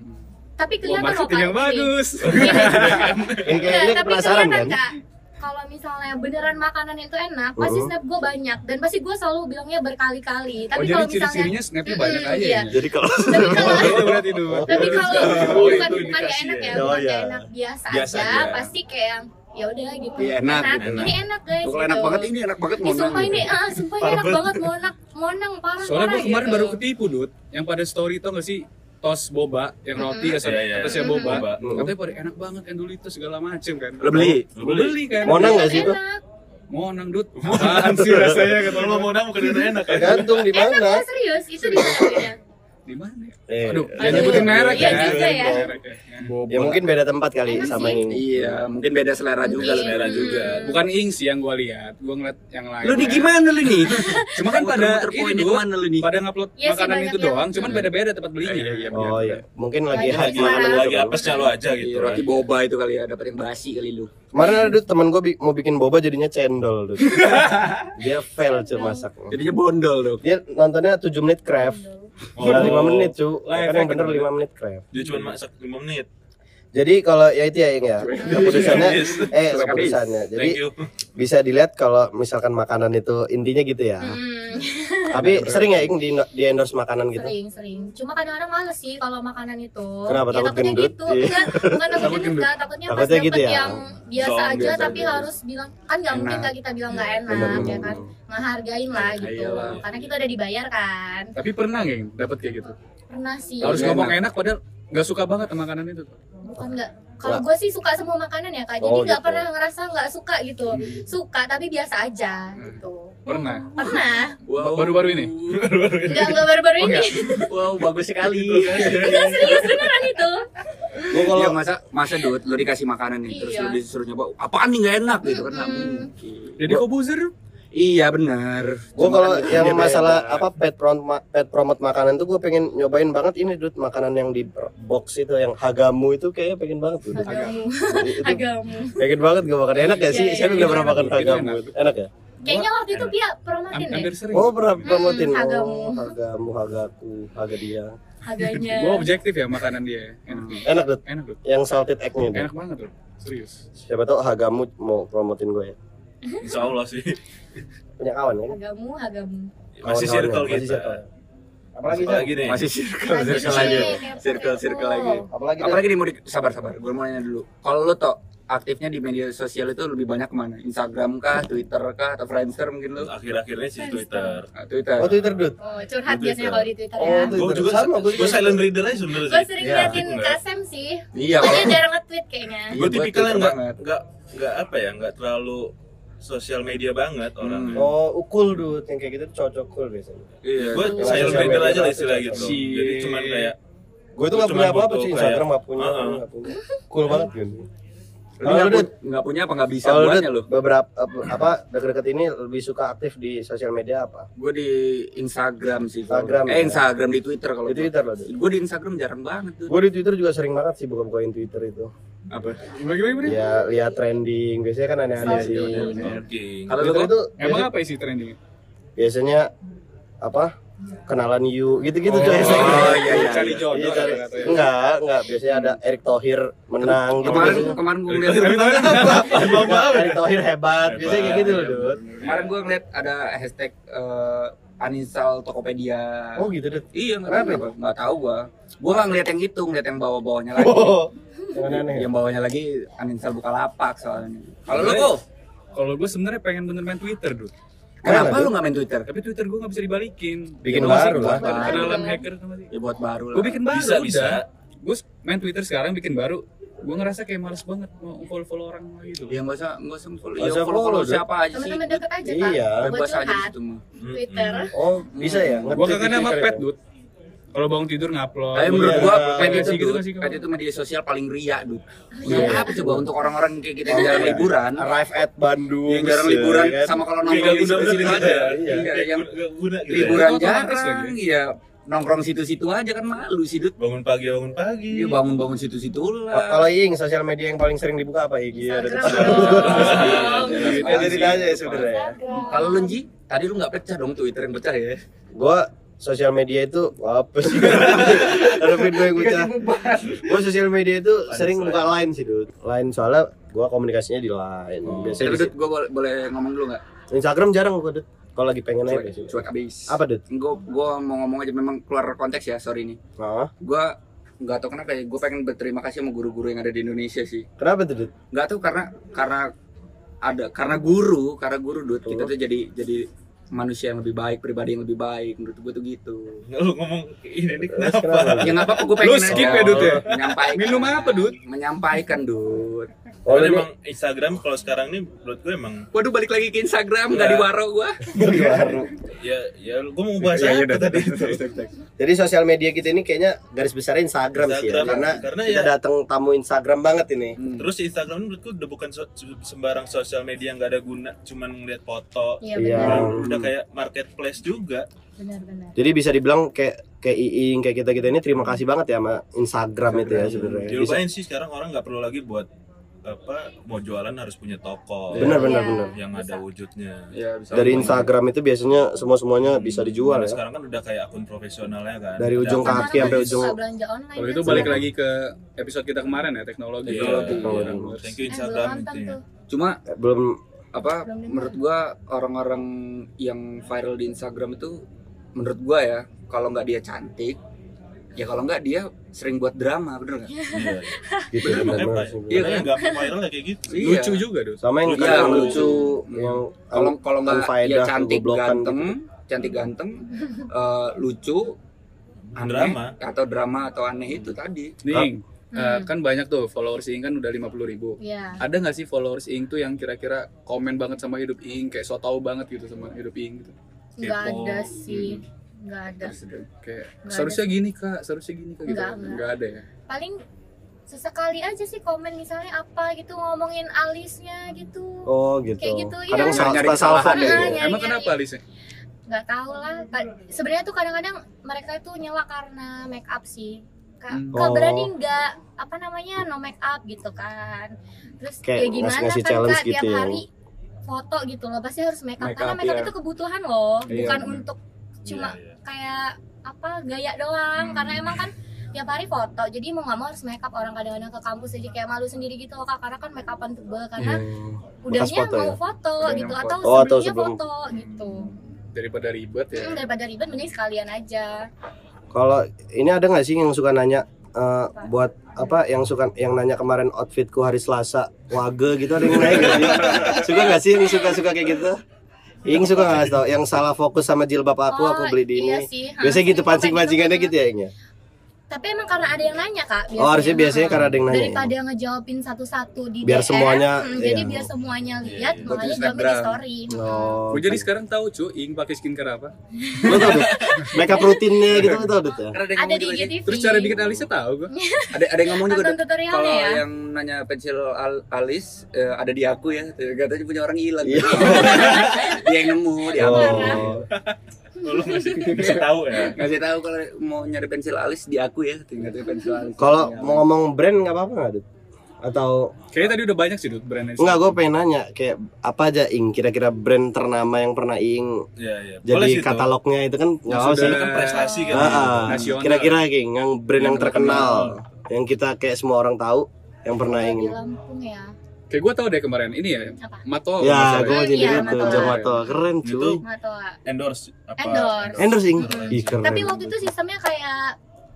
Tapi kelihatan loh marketing yang bagus. Ini kayak Enggak, ini tapi penasaran kan? Kak. Kalau misalnya beneran makanan itu enak, pasti Mhm. snap gue banyak dan pasti gue selalu bilangnya berkali-kali. Oh, Tapi jadi kalau misalnya ciri-cirinya snapnya Mm-mm, banyak aja iya. ya? Jadi kalau tapi kalau Itu berarti itu. tapi kalau Oh, bukan itu bukan gak indikasi enak ya. ya, Oh, bukan iya. gak enak biasa, Biasa aja, aja. pasti kayak yang ya udah gitu. Iya, enak, gitu. Ini enak guys. Kalau enak gitu. banget ini enak banget mau sumpah nang. ini, ah, sumpah ini enak banget, mau enak, mau enak, parah, Soalnya parah gue kemarin gitu. baru ketipu, Dut. Yang pada story tau gak sih? Tos boba, yang roti Mm-mm. atasnya, Iya, iya. atasnya boba. Boba. Katanya pada enak banget endolitos segala macem kan. Lo beli? Gue beli kan. Mau nang nggak sih itu? Enak, Mau nang, Dut. Apaan sih rasanya? Kata Kalau lo mau nang bukan enak ya. Tergantung di enak, mana. serius, itu di mana belinya? Di mana ya? Eh, Aduh, eh, jangan nyebutin merek Iya ya. juga ya. Merek ya. Ya mungkin beda tempat kali Enak sama sih. yang Iya, mungkin beda selera juga. Mungkin. selera juga Bukan ing sih yang gua lihat, gua ngeliat yang lain. Lu di gimana lu nih? Cuma kan pada ini ke mana lu nih? pada ngupload Iya sih, makanan itu doang, cuman Hmm. beda-beda tempat belinya. Iya, iya, Oh iya, mungkin lagi Lagi hype lagi makanan lagi itu. apesnya lo aja gitu Iya, roti boba itu kali ya, dapat yang basi kali lu. Kemarin ada temen gue mau bikin boba jadinya cendol dude. Dia fail cuy masaknya. Jadinya bondol tuh. Dia nontonnya 7 menit craft. Enggak 5 menit cuy. Live Kan yang bener gitu. 5 menit craft. dia cuma masak 5 menit Jadi kalau ya itu ya Ing ya. Keputusannya eh Habis. keputusannya. Jadi bisa dilihat kalau misalkan makanan itu intinya gitu ya. Hmm, Tapi sering ya Ing di, di endorse makanan gitu. sering sering. Cuma kadang-kadang males sih kalau makanan itu. Kenapa? Ya, Takut takutnya gendut? gitu. Iya. Enggak, bukan takut gendut, Kak. takutnya pas Takutnya dapet gitu ya? yang biasa Zong, aja biasa tapi aja. harus bilang kan nggak mungkin Enak. Kak kita bilang nggak enak Bener, ya kan. bener. Ngehargain lah gitu. Iyalah. Karena kita udah dibayar kan. Tapi pernah nggak yang dapat kayak gitu? Pernah sih. Harus Enak. ngomong enak padahal nggak suka banget sama makanan itu. Bukan nggak kalau gue sih suka semua makanan ya kak jadi Oh, nggak gitu. pernah ngerasa nggak suka gitu suka tapi biasa aja gitu Pernah. pernah Wow. Baru-baru ini. nggak nggak baru-baru Oh, ini Wow, bagus sekali. nggak serius beneran itu Gue kalau Iya, masa masa duit lu dikasih makanan nih terus Iya. lu disuruh nyoba apaan nih nggak enak gitu kan nggak mungkin. Jadi kok buzzer? Iya benar. gue kalau kan yang dia masalah beda. apa pet promote pet promote makanan tuh gue pengen nyobain banget ini dude makanan yang di box itu yang hagamu itu kayaknya pengen banget tuh. dude. agamu itu agamu pengen banget gue makan enak sih? Iya, iya, Saya iya. udah pernah makan hagamu enak. itu. Enak ya? kayaknya waktu itu Pia promotin Am- deh sering. Oh pernah promotin Hmm, oh, hagamu. hagamu hagaku haga dia. harganya Gua objektif ya makanan dia. Enak. Enak dude. Enak tuh. Yang salted egg-nya. Enak banget tuh. Serius. Siapa tahu hagamu mau promotin gue ya. insya Allah sih Punya kawan ya? agamu agamu masih circle masih kita circle. Apalagi apalagi nih masih circle Lagi circle lagi. Circle circle lagi. Apalagi? Apalagi nih mau di, sabar sabar. Gue mau nanya dulu. Kalau lu toh aktifnya di media sosial itu lebih banyak ke mana? Instagram kah, Twitter kah, atau Friendster mungkin lu? akhir-akhirnya sih Twitter Ah, Twitter. Oh Twitter dude. oh curhat Twitter. biasanya kalau di Twitter Oh, ya Twitter. gue juga Sama, gue silent reader aja sebenarnya gue sering Iya. liatin Enggak. Kasem sih Iya, dia jarang nge-tweet kayaknya Iya, gue gua tipikalnya Twitter nggak nggak nggak apa ya nggak terlalu sosial media banget orangnya Oh, ukul dude. Yang kayak gitu cocok cool biasanya. Iya. gue media aja lah istilah gitu Si- jadi cuman kayak Gue tuh gak punya apa-apa sih Instagram gak punya, Uh-uh. nggak punya. Cool banget kan. Lu nggak pu- punya apa nggak bisa Kalau buatnya lu? beberapa apa- apa deket-deket ini lebih suka aktif di sosial media apa? Gue di Instagram sih. kalau- Instagram, Eh ya? Instagram di Twitter kalau. Di Twitter loh. Gue di Instagram jarang banget tuh. Gue di Twitter juga sering banget sih buka-bukain Twitter itu. Apa? Bagaimana? Ya lihat trending, biasanya kan aneh-aneh sih. stalking Kalau lu itu Emang apa isi trending? biasanya apa? Kenalan you gitu-gitu Oh, coy. Oh iya iya. Cari iya. jodoh Iya, cari- enggak, enggak. Biasanya ada Erick Thohir menang gitu. Kemarin biasanya. kemarin gue ngeliat Enggak, Erick Thohir hebat. Biasanya kayak gitu loh, Dut. kemarin gue ngeliat ada hashtag eh, uninstall Tokopedia. Oh gitu, Dut. Iya nggak Kenapa? tahu nggak tahu gua. Gua nggak ngeliat yang itu, ngeliat yang bawah-bawahnya lagi. Oh, yang aneh-aneh. ya? Yang bawahnya lagi uninstall Bukalapak soalnya. Kalau lu? Kalau gue sebenarnya pengen bener main Twitter, Dut. Kenapa lu nggak main Twitter? Tapi Twitter gue nggak bisa dibalikin. Bikin masih baru lah. Kenalan hacker sama sih. Ya buat baru lah. Gue bikin baru Bisa, bisa. Gue main Twitter sekarang bikin baru. Gue ngerasa kayak males banget mau follow follow orang gitu. Ya nggak usah nggak usah follow. Ya usah follow follow follow, siapa aja sih. teman-teman deket aja Iya. Bebas aja situ mah. Twitter Oh, bisa ya? Gue kangen sama pet, ya? Dut. Kalau bangun tidur ngupload. Tapi menurut Iya, gua iya, iya, itu gitu kan sih, pet itu media sosial paling ria, Dut. Untuk Iya. apa coba untuk orang-orang kayak kita yang jarang liburan? Arrive at Bandung. Yang jarang liburan kan? sama kalau Kayak nongkrong di banget aja. ya. Iya, Kayak yang gitu ya. liburan jarang, iya nongkrong situ-situ aja kan malu sih, Dut. bangun pagi bangun pagi Iya bangun-bangun situ-situ lah. Kalau Ing, sosial media yang paling sering dibuka apa Ing? Iya, ada. Ya, jadi aja ya sebenarnya. ya. Kalau lu Ji, tadi lu nggak pecah dong Twitter yang pecah ya? Gua sosial media itu apa sih? Video yang bocah. Gua sosial media itu sering buka line sih, Dut. Line soalnya gua komunikasinya di line. Biasanya Tapi di Dut, gue boleh, boleh ngomong dulu nggak? Instagram jarang gua, Dut. Kalau lagi pengen aja Cuek, biasanya. cuek abis. Apa, Dut? Gue gue mau ngomong aja memang keluar konteks ya, sorry nih. Nah, Gue nggak tahu kenapa ya, gue pengen berterima kasih sama guru-guru yang ada di Indonesia sih. kenapa tuh, Dut? Nggak tahu karena karena ada karena guru, karena guru Dut, kita tuh jadi jadi manusia yang lebih baik pribadi yang lebih baik menurut gue tuh gitu lu ngomong ini nih kenapa kenapa? ya apa-apa gue Lu pengen skip aja ya, Dut, ya? menyampaikan Minum apa, Dut? menyampaikan Dut Oh, ini emang Instagram kalau sekarang nih menurut gue emang waduh balik lagi ke Instagram nggak Ya. di waro gue di baru. ya ya gue mau bahas Iya, iya, apa tadi Jadi sosial media kita ini kayaknya garis besarnya Instagram, sih ya. Instagram. Karena, Karena kita ya- datang tamu Instagram banget ini. Terus Instagram menurutku udah bukan so- sembarang sosial media yang nggak ada guna, cuman ngeliat foto. Iya Iya. benar. Udah kayak marketplace juga. Benar-benar. Jadi bisa dibilang kayak kayak Iing kayak kita kita ini terima kasih banget ya sama Instagram, itu ya sebenarnya. Bisa- Dilupain sih sekarang orang nggak perlu lagi buat apa mau jualan harus punya toko Benar benar Iya. benar. yang ada wujudnya. ya bisa Dari Instagram itu biasanya semua semuanya bisa dijual Karena ya. sekarang kan udah kayak akun profesionalnya kan. Dari ujung akun kaki sampai ujung. Kalau itu balik lagi ke episode kita kemarin ya teknologi. Iya, Teknologi. teknologi. Thank you Eh, belum Instagram ya. tuh. cuma Eh, belum apa menurut gua orang-orang yang viral di Instagram itu menurut gua ya kalau nggak dia cantik ya kalau nggak dia sering buat drama bener nggak Iya. gitu makanya, benar Pak. sih. Iya, kan? nggak viral ya kayak gitu. Iya. Lucu juga, Dut. Sama yang Iya, lucu. lucu Hmm. yang kalau kalau nggak unfaedah, ya cantik kegoblokan ganteng gitu. cantik ganteng eh, lucu aneh Drama. atau drama atau aneh itu tadi Hmm. eh, kan banyak tuh followers Ing kan udah 50 ribu. Iya. Ada nggak sih followers Ing tuh yang kira-kira komen banget sama hidup Ing, kayak so tau banget gitu sama hidup Ing gitu. Enggak Kepo. ada sih. Enggak ada. Terus kayak Nggak seharusnya gini kak, seharusnya gini kak gitu. Nggak, nggak. Nggak ada ya. Paling sesekali aja sih komen misalnya apa gitu ngomongin alisnya gitu. Oh gitu. Kayak gitu, iya. Kadang salah Nyari kesalahan ya. nyari- Emang kenapa. Alisnya? nggak tahu lah sebenarnya tuh kadang-kadang mereka itu nyela karena make up sih Kak, Hmm. Kak Oh. berani nggak apa namanya no make up gitu kan terus Kayak ya gimana kan kak tiap gitu ya. hari foto gitu loh pasti harus make up Make karena up, make up iya. itu kebutuhan loh Iya, bukan bener. untuk cuma Iya, iya. kayak apa gaya doang Hmm. karena emang kan tiap hari foto jadi mau nggak mau harus make up orang kadang-kadang ke kampus aja kayak malu sendiri gitu loh kak karena kan make upan tebel karena Hmm. udahnya foto mau ya? foto Udahnya gitu foto. atau Oh, atau sebelumnya sebelum- foto gitu Daripada ribet ya. Hmm, daripada ribet mending sekalian aja Kalau ini ada nggak sih yang suka nanya eh, buat apa yang suka yang nanya kemarin outfitku hari Selasa wage gitu ada yang nanya sih? suka nggak sih yang suka suka kayak gitu? Ing suka nggak tau yang salah fokus sama jilbab aku Oh, aku beli di ini. iya sih. Biasanya gitu pancing pancingannya gitu ya Ing ya? Tapi emang karena ada yang nanya kak. Oh harusnya biasanya karena ada yang nanya. Daripada ngejawabin satu-satu di Biar DM, semuanya, hmm, jadi iya. biar semuanya lihat, Iya, iya. Makanya jawabin di story. Oh. Gue jadi sekarang tahu cu, Ing pakai skincare apa. Lo tau Dut? Makeup rutinnya gitu lo tau ya? Karena ada di. IGTV. Terus cara bikin alisnya tahu gue. ada ada yang ngomong juga kalau ya. yang nanya pensil al- alis eh, ada di aku ya katanya punya orang hilang Iya. dia yang nemu di aku Oh. Lu ngasih ngasih tahu ya. ngasih tahu kalau mau nyari pensil alis di aku ya tinggal pensil alis Kalau mau ngomong brand nggak apa-apa nggak Dut? Atau Kayaknya tadi udah banyak sih Dut brandnya. Enggak, gue pengen nanya kayak apa aja Ing kira-kira brand ternama yang pernah Ing Iya, iya. Jadi sih katalognya itu kan nggak apa sih? kan prestasi kan. Ah, ah. nasional. Kira-kira Ing yang brand yang, Yang terkenal, yang kita kayak semua orang tahu yang pernah Ing. di Lampung ya. Kayak gue tahu deh kemarin ini ya. Apa? Mato. ya, gue Oh, mau jadi iya, itu Mato. Jomato keren Itu cuy. Tahu Kak. endorse apa? Endorse. Endorse Ing, Mm-mm. ih keren. Tapi waktu itu sistemnya kayak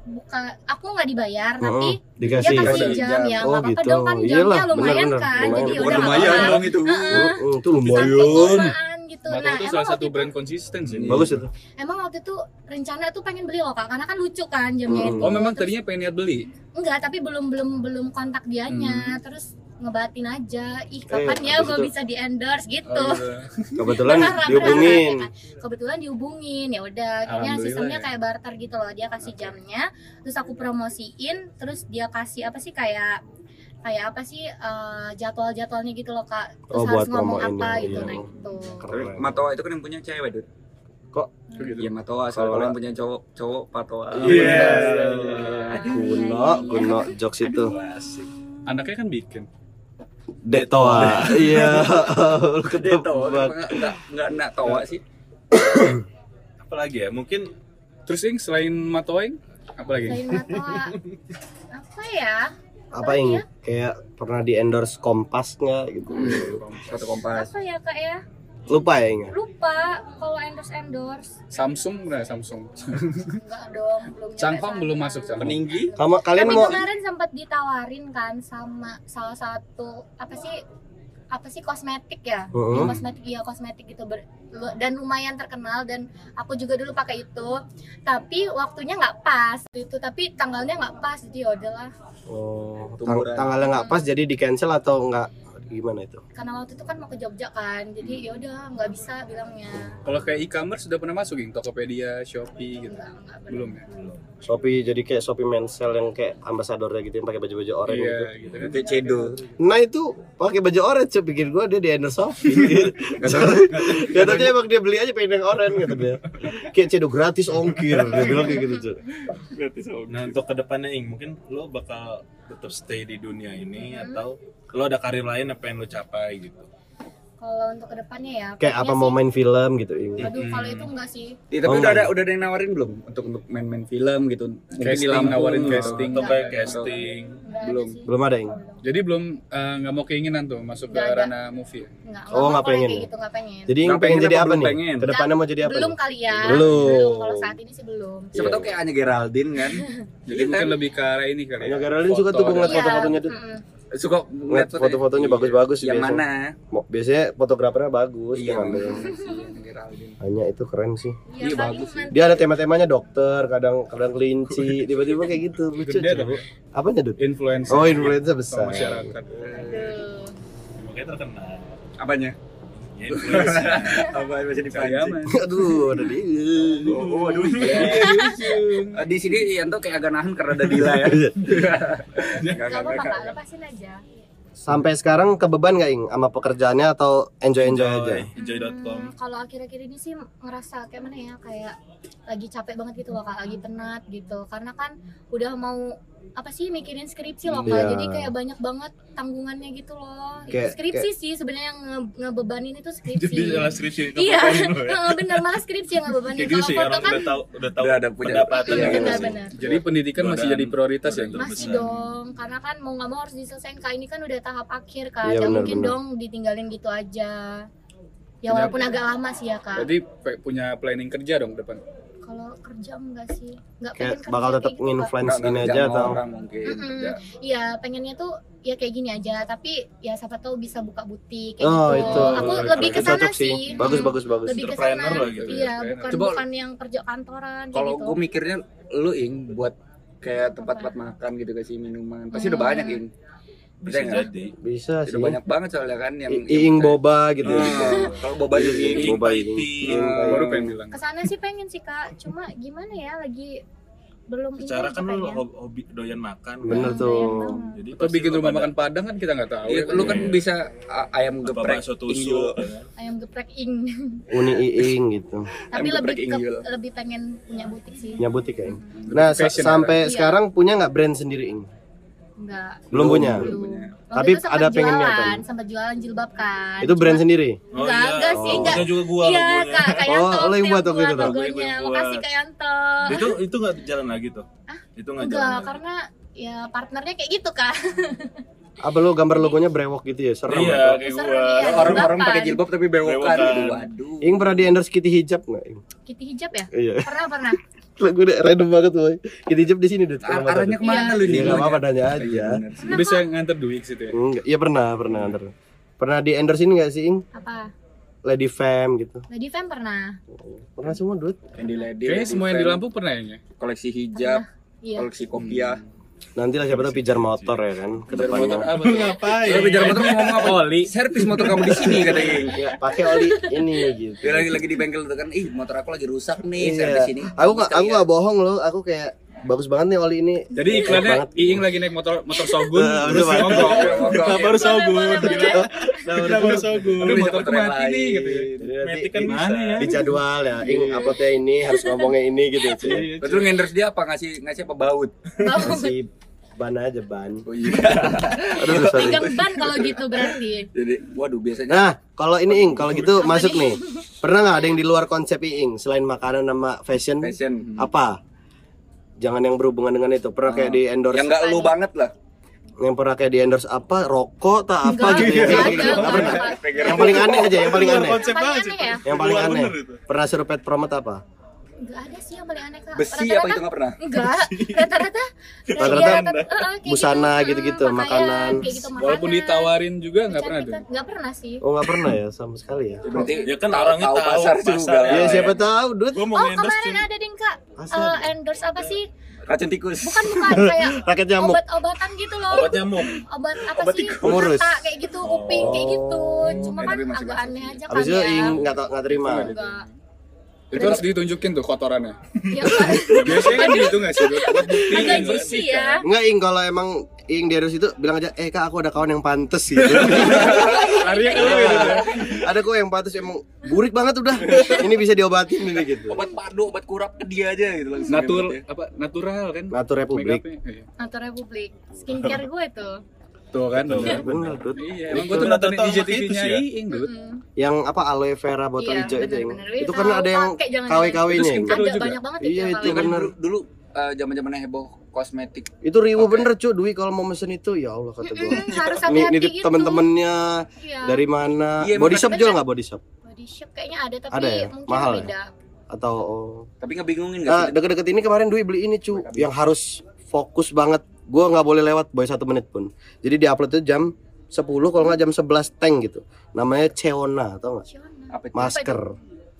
buka aku nggak dibayar Heeh, tapi dikasih. dia kasih jam jam. ya Oh, nggak apa-apa gitu. dong kan Iyalah, jamnya lumayan bener-bener. kan Lumayan. jadi Oh, udah lumayan apa-apa. dong itu Heeh. Mm, itu lumayan. gitu Mato nah itu salah satu itu brand konsisten sih. Bagus itu. emang waktu itu rencana tuh pengen beli loh kak karena kan lucu kan jamnya Mm. itu Oh memang Terus- tadinya pengen niat beli. enggak tapi belum belum belum kontak dianya Hmm. terus ngebatin aja ih kapan Eh, ya gue bisa di endorse gitu Oh, gitu. Kebetulan Berharap, dihubungin. berharap, ya kan. kebetulan dihubungin ya udah akhirnya Alhamdulillah sistemnya ya. kayak barter gitu loh dia kasih jamnya terus aku promosiin terus dia kasih apa sih kayak kayak apa sih eh, jadwal-jadwalnya gitu loh kak terus Oh, harus ngomong apa ya, gitu iya. nah itu. Matoa itu kan yang punya cewek Dut Kok Gitu. Iya Matoa Kalau soalnya nggak- yang punya cowok cowok Patoa Iya. kuno, kuno jokes itu. Anaknya kan bikin. Detoa. Iya. Lu Dia tahu ketebak. enggak enggak enggak enggak Toa sih Apalagi ya? Mungkin Terus Ing selain Matoing apa lagi? selain matoa apa ya Apa Ing? Kayak pernah di endorse Kompas nggak gitu. satu kompas apa ya kak ya Lupa ya Ing? lupa kalau endorse endorse. Samsung Samsung. enggak dong belum Changhong belum masuk Changhong. peninggi Kamu kalian tapi mau kemarin sempat ditawarin kan sama salah satu apa sih apa sih kosmetik ya. Ya, kosmetik iya kosmetik gitu. Ber- dan lumayan terkenal dan aku juga dulu pakai itu. Tapi waktunya nggak pas itu tapi tanggalnya nggak pas jadi ya udahlah. Oh, tang- tanggalnya nggak pas jadi di cancel atau nggak gimana itu? karena waktu itu kan mau ke Jogja kan jadi ya udah nggak bisa bilangnya Kalau kayak e-commerce sudah pernah masuk, Ging? Tokopedia, Shopee gitu. Nggak, nggak bener. Belum ya? Shopee jadi kayak Shopee Mensel yang kayak ambasadornya gitu yang pakai baju-baju oranye Iya, gitu. gitu cedo. Nah itu pakai baju orange cuy pikir gua dia di endorse Shopee. Gak tau dia emang dia beli aja pengen yang orange kata dia. Kayak cedo gratis ongkir dia bilang kayak gitu cuy. Nah untuk ke depannya Ing, mungkin lo bakal tetap stay di dunia ini atau lo ada karir lain yang pengen lo capai gitu? Kalau untuk ke depannya ya Kayak apa pengennya mau sih- main film gitu Ing. aduh kalau itu enggak sih Iya, tapi Oh, udah ada enggak. udah ada yang nawarin belum untuk untuk main-main film gitu. Mungkin di Casting, Lampung, nawarin casting. Atau kayak casting? Belum. ada sih. Belum ada Ing. Jadi belum eh, nggak mau keinginan tuh masuk ke Nggak ada. ranah movie. ya? Nggak, Oh, nggak pengen ya? gitu nggak pengen Jadi Nggak pengen pengen jadi apa nih? pengen? Ke depannya mau jadi apa belum kali ya Belum. kalau saat ini sih belum Siapa tau kayak Anya Geraldine kan. Jadi mungkin lebih ke arah ini kali. Ya. Geraldine suka tuh ngeliat. Iya, foto-fotonya tuh. Suka Ngeliat foto-fotonya bagus-bagus sih Yang biasanya. mana? Biasanya fotografernya bagus Iya, dia ngambil. Anya Geraldine. Hanya itu keren sih. Iya, Iya, bagus sih. Dia ada tema-temanya dokter, kadang kadang kelinci, tiba-tiba kayak gitu. Lucu. Dong. Apanya, Dut? Influencer. Oh, influencer besar. masyarakat. Aduh. Makanya terkenal. Apanya? Apa yang bisa Karyawan. Aduh, ada dia. Oh, aduh. Eh, Di sini Yanto kayak agak nahan karena ada Dila ya. Enggak, Gak apa-apa lepasin aja Sampai sekarang kebeban gak Ing sama pekerjaannya atau enjoy-enjoy aja? Enjoy.com. Hmm, Kalau akhir-akhir ini sih ngerasa kayak mana ya Kayak lagi capek banget gitu loh kak, lagi penat gitu Karena kan udah mau apa sih mikirin skripsi loh kak Iya. Jadi kayak banyak banget tanggungannya gitu loh Kayak- Skripsi sih sebenarnya yang nge ngebebanin itu skripsi Jadi skripsi Iya, lo ya? Bener malah skripsi yang ngebebanin Kayak gitu Kalau sih foto kan udah tahu udah tahu Udah ada punya- pendapatan Iya, gitu sih. benar-benar. Jadi pendidikan masih jadi prioritas ya. Masih terbesar. dong, karena kan mau nggak mau harus diselesain kak ini kan udah tahap akhir kak, Iya, mungkin dong ditinggalin gitu aja. Ya walaupun agak lama sih ya kak. Pe- punya planning kerja dong depan. Kalau kerja enggak sih, nggak pengen Kayak kerja bakal tetap gitu, Nggak- gini aja atau orang mungkin. Iya, pengennya tuh ya kayak gini aja, tapi ya siapa tahu bisa buka butik kayak Oh, gitu. itu. Aku Itu lebih ke sana sih. Bagus Hmm, bagus bagus. Lebih ke sana. Entrepreneur lah gitu ya. Iya, bukan Coba- bukan yang kerja kantoran Kalau gitu. gue mikirnya lu ing buat kayak tempat-tempat makan gitu kasih minuman. Pasti udah Hmm. banyak ing. Bisa Bisa nggak? jadi. Bisa sih. Udah banyak banget soalnya kan yang I- Iing boba gitu. Ah, Kalau boba juga iya. ing. Boba Ing ini. Tea. Ing Ah, Baru pengen bilang. Ke sana sih pengen sih kak, cuma gimana ya lagi belum ini Secara kan lu hobi, doyan makan. Bener Hmm, tuh. Jadi Atau bikin rumah makan Padang kan kita nggak tahu. Iya, ya. lu kan Iya. bisa a- ayam apa geprek tusuk ya kan? Ayam geprek ing. Uni Iing gitu. tapi Ayam lebih ke, lebih pengen punya butik sih Punya butik ya. Nah, sampai Iya. sekarang punya nggak brand sendiri Ing? Enggak Belum punya. Belum punya. Waktu Tapi itu sempet ada pengen jualan, sempat jualan jilbab kan Itu brand Cuma- sendiri. Oh Enggak, iya. enggak sih, Oh, enggak. punya juga gua iya logonya. kak kayak Oh, lo yang buat waktu itu tuh? logonya Gue yang makasih buat. kak Yanto Itu itu nggak jalan lagi tuh. Itu nggak jalan. enggak karena ya partnernya kayak gitu kak Apa lo gambar logonya brewok gitu ya? Serem. Iya, ya? kayak gua. iya. Orang-orang pakai jilbab tapi gitu. Waduh. Ing pernah di endorse Kitty Hijab nggak Ing? Kitty hijab ya Iya. pernah pernah Lagu udah random banget boy. Kitty Hijab di sini Dut. Ar- arahnya ke mana Iya. lu nih? Iya nggak apa-apa nanya Iya, aja. sih. Lu bisa nganter duit situ ya. Enggak, iya pernah, pernah nganter. Pernah di endorse ini nggak sih Ing? apa Lady Fam gitu. Lady Fam pernah Pernah semua Dut. Candy Lady. Kayaknya Lady semua yang di Fam, Lampung pernah ya. Koleksi hijab, iya koleksi kopiah. Nanti lah siapa tahu pijar motor ya kan ke Motor depannya. apa tuh? Ngapain? Bicara motor ngomong apa? Oli. Servis motor kamu di sini katanya. Ya, pakai oli ini gitu. Dia lagi lagi di bengkel tuh kan, ih motor aku lagi rusak nih, Iya. servis ini. Aku kali aku ya. nggak bohong loh. Aku kayak bagus banget nih oli ini. Jadi iklannya banget. Iing lagi naik motor motor Shogun Eh, terus Shogun? Boleh, Gila. Kenapa harus Shogun? Tapi Aduh motorku motor yang mati nih lain. gitu ya. Jadi nanti Metik kan Gimana ya? di jadwal ya. Ing uploadnya ini harus ngomongnya ini gitu sih. Iya, Betul ngendorse dia apa ngasih ngasih apa baut? Masih ban aja ban. Oh iya. Aduh sorry. pegang ban kalau gitu berarti Jadi waduh biasanya Nah, kalau ini Ing, kalau gitu masuk nih. Pernah nggak ada yang di luar konsep Ing selain makanan sama fashion? fashion Apa? Jangan yang berhubungan dengan itu. Pernah kayak di endorse yang enggak lu banget lah. yang pernah kayak di endorse apa? Rokok tak apa gitu ya. Nggak. Yang paling aneh aja, yang paling aneh. Ya? Yang paling aneh. Pernah suruh pet promote apa? Enggak ada sih yang paling aneh kak. Besi apa itu nggak pernah? Enggak, rata-rata Rata-rata rata- busana gitu, gitu-gitu, makanan. kayak gitu, Walaupun ditawarin juga nggak pernah tuh. Nggak pernah sih. Oh nggak pernah ya sama sekali ya. Berarti Ya kan orangnya tahu pasar juga. Ya siapa tahu, mau Oh endorse kemarin cuma ada ding kak eh, endorse apa sih? racun tikus. Bukan bukan kayak Rakyat nyamuk. obat-obatan gitu loh. obat nyamuk. Obat apa Obat sih? tikus. Pengurus. Mata kayak gitu, kuping kayak gitu. Cuma Ya, kan agak aneh aja kan Habis itu ya. nggak nggak terima. Itu harus ditunjukin tuh kotorannya. Ya. Biasanya kan gitu nggak sih? Buat bukti agak kan. ya. Enggak ing kalau emang ing di itu bilang aja eh kak aku ada kawan yang pantes gitu. Larinya ke lu ya, Dut, ya. ada kok yang pantes emang burik banget udah. Ini bisa diobatin ini gitu. Obat padu, obat kurap ke dia aja gitu langsung. Natur Gitu ya. apa natural kan? Natur Republik. Iya. Nato Republik. Skincare gue tuh. Tuh kan. Betul. bener. Iya, emang gua tuh nonton Betul. IGTV-nya Itu sih ya. Iing, Dut. Yang apa aloe vera botol Iya, hijau itu. Iya, Itu kan tahu, ada yang. KW-KW-nya. Ada banyak banget Iya, ya itu Iya kan bener. dulu eh, zaman-zaman heboh kosmetik. Itu riuh Oke. bener cuy Dwi kalau mau mesen itu ya Allah kata gua. Mm-mm, harus Nih hati-hati nitip gitu. temen-temennya Iya. dari mana? Iya, body shop jual nggak body shop? Body shop kayaknya ada tapi Ada ya? mungkin Mahal ya? beda. Atau oh. Tapi ngebingungin nggak Nah, deket-deket ini kemarin Dwi beli ini cu yang harus fokus banget. Gua nggak boleh lewat boy satu menit pun. Jadi di upload itu jam 10 kalau nggak jam 11 tank gitu. Namanya Ceona, tau nggak? Ciona. Apa itu? Masker.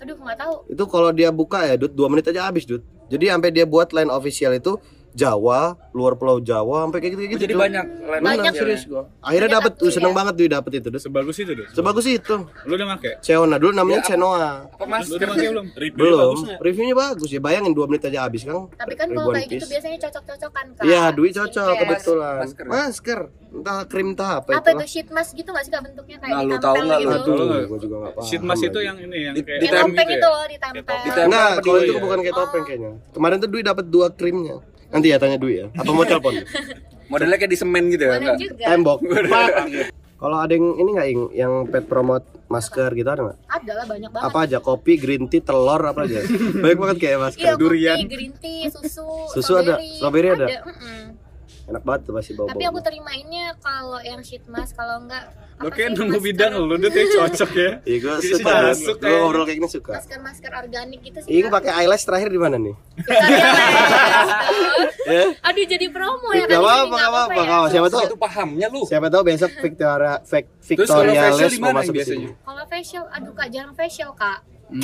Aduh nggak tahu. Itu kalau dia buka ya, Dut, 2 menit aja habis, Dut. Jadi sampai dia buat line official itu Jawa, luar pulau Jawa, sampai kayak gitu gitu. Jadi banyak Banyak. serius gua. Akhirnya dapet, tuh seneng ya. banget Dwi dapet itu. Sebagus itu, Dut. Sebagus itu. Lu udah make? Ceona dulu namanya Ya, apa- Cenoa. Apa Lu udah make belum? Review Belum. Reviewnya bagus ya. Bayangin 2 menit aja habis, Kang. Tapi kan kalau kayak gitu piece. biasanya cocok-cocokan kan. Iya, Dwi cocok kebetulan. Masker. Masker. Entah krim entah apa, Apa itu. itu sheet mask gitu nggak sih kak bentuknya kayak Nah, lu ditempel tahu nggak lu? gitu. Nggak? gua juga enggak paham. Sheet mask itu yang ini yang Di- kayak di Kayak tem- topeng gitu itu ya? loh ditempel. Ditempel. Enggak, apa kalau itu bukan kayak topeng kayaknya. Kemarin tuh Dwi dapat dua krimnya. Nanti ya tanya Dwi ya. Apa mau telepon? Modelnya kayak di semen gitu ya? Juga. Tembok. Kalau ada yang ini nggak yang pet promote masker gitu ada nggak? Ada lah banyak banget. Apa aja? Kopi, green tea, telur apa aja? Banyak banget kayak masker. Iya, Durian. kopi, green tea, susu, Susu ada? Strawberry ada? mm-mm. Enak banget tuh pasti bau-bau. Tapi aku terimainnya kalau yang sheet mask, kalau enggak apa kayak nunggu masker- bidang lu, Dut, ya cocok ya. Iya, gue suka. masuk Gue kayak- ngobrol kayak gini suka. Masker-masker organik gitu sih. Ing Kak. pakai eyelash terakhir di mana nih? Aduh. Ya? Aduh jadi promo ya Gak kan gak apa-apa. ya. Kalau siapa tahu Itu pahamnya lu. siapa tahu besok Victoria Victoria Les mau masuk biasanya? sini. Kalau facial, aduh kak jarang facial kak.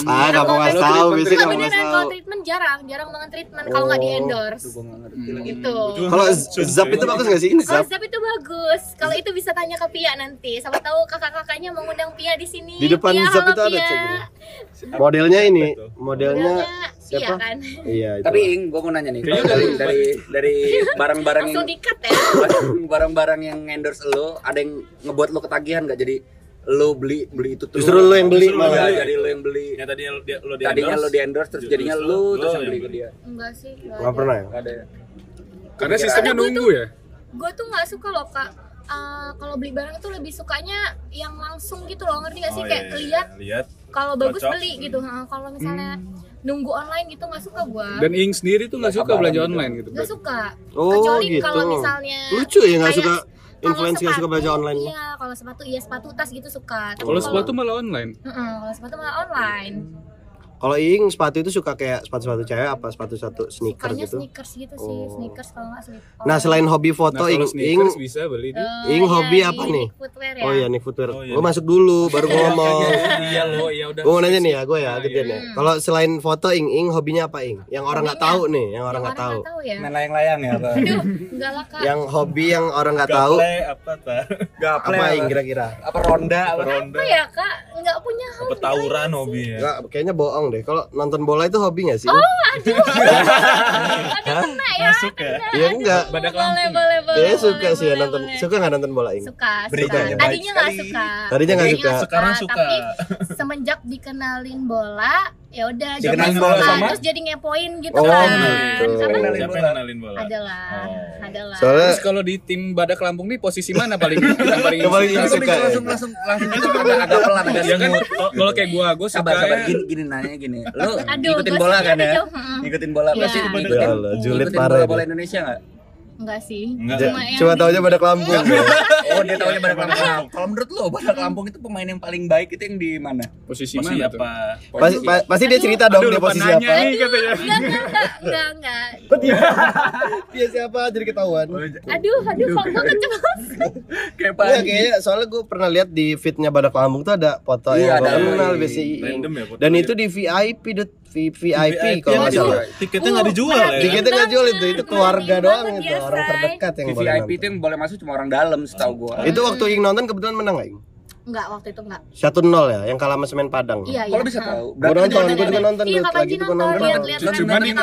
Ah, gak mau ngasih Kalau tahu, beneran ngasih kalau tahu. treatment jarang, jarang banget treatment kalau nggak di endorse. Nggak Hmm. Gitu. Kalau Zap itu bagus gak sih? Kalau Zap Zap itu bagus. Kalau itu bisa tanya ke Pia nanti. Siapa tahu kakak-kakaknya mau ngundang Pia di sini. di depan Pia, Zap itu ada Pia. cek. Modelnya ini, modelnya Pia siapa? kan. Iya itu. Tapi Ing, gua mau nanya nih, Kayaknya dari dari dari barang-barang yang Langsung dikat ya. barang-barang yang endorse lo, ada yang ngebuat lo ketagihan gak? Jadi lo beli beli itu tuh. Justru lo yang beli Justru malah. Iya, jadi lo yang beli. Ya tadinya lo di, lo di Tadinya endorse, lo di endorse terus jadinya lo terus yang beli ke dia. Enggak sih. Gak pernah ya? Gak ada. ya? Karena sistemnya nunggu ya. Gue tuh nggak suka loh kak. Eh, kalau beli barang itu lebih sukanya yang langsung gitu loh ngerti gak sih Oh, kayak iya, iya, lihat lihat kalau bagus Cocok. beli gitu Nah, kalau misalnya nunggu online gitu nggak suka gua Dan Ing sendiri tuh nggak suka belanja gitu. online gitu. nggak suka Oh kecuali gitu. kalau misalnya Lucu ya nggak suka influencer nggak suka belanja online. iya kalau sepatu iya sepatu tas gitu suka Kalau sepatu malah online. Mm-mm, kalau sepatu malah online Kalau Ing sepatu itu suka kayak sepatu-sepatu cewek apa sepatu-sepatu sneaker sukanya gitu. sneakers gitu sih Oh. sneakers kalau nggak slip Nah selain hobi foto Nah, Ing kalau Ing sneakers bisa beli di Ing hobi apa nih? footwear ya Oh iya nih footwear. Oh, iya Gue masuk dulu baru gue ngomong. Iya lo, ya udah. Gue mau nanya nih ya, gue ya, iya. ya. Kalau selain foto Ing, Ing hobinya apa Ing? Yang orang nggak tahu nih, yang orang nggak tahu. ya Main layang-layang ya, aduh enggak lah kak Yang hobi yang orang nggak tahu Gaple apa ta? Gaple apa Ing kira-kira? Apa ronda apa? Ronda. apa ya kak nggak punya Apa hobi tawuran hobinya? Enggak, kayaknya bohong deh. Kalau nonton bola itu hobi nggak sih? Oh, ada kena ya Masuk ya? Iya enggak. Badak boleh boleh boleh Kayaknya suka boleh, sih ya boleh, nonton. boleh. Suka nggak nonton bola Ing? suka suka. tadinya nggak sekali. suka Tadinya nggak suka. Sekarang suka. tapi semenjak dikenalin bola ya udah jadi Dikenalin bola sama? terus jadi ngepoin gitu Oh, kan gitu. Apa? Siapa bola. yang kenalin bola? adalah Oh. adalah Soalnya Terus kalau di tim Badak Lampung nih posisi mana paling yang paling paling suka? suka ya? langsung langsung langsung agak agak pelan agak Ya kan kalau- kayak gua, gua suka Sabar sabar ya gini gini nanya gini. Aduh ngikutin gua bola kan ada ya? Ngikutin bola Iya. pasti Ya ngikutin parah bola bola Indonesia enggak? Enggak sih Enggak. cuma yang cuma tahu aja pada Lampung. Oh, dia taunya Badak Lampung. Kalau menurut lo Badak Lampung itu pemain yang paling baik itu yang di mana? Posisi Masih mana tuh? apa? Pasti, pa- pasti dia cerita dong Aduh, dia lupa posisi nanya apa. nih katanya. Enggak, enggak, enggak, enggak, enggak. Dia siapa jadi ketahuan. Aduh, aduh, kok gue keceplosan. Kayak Iya kayaknya soalnya gue pernah lihat di feednya Badak Lampung tuh ada foto Iya, yang gue ada. kenal BCI. Random ya. Dan itu di VIP VIP kalau nggak yang salah. tiketnya nggak dijual ya Tiketnya nggak jual itu, itu keluarga doang itu ya, orang terdekat yang boleh VIP itu yang boleh masuk cuma orang dalam setahu gua. Itu waktu Ing nonton kebetulan menang nggak Ing? Enggak, waktu itu enggak. 1-0 ya, yang kalah sama Semen Padang. Iya, iya. Kalau bisa tahu. Gue nonton, gue juga nonton Iya. Kak Lagi Panji itu nonton, lihat-lihat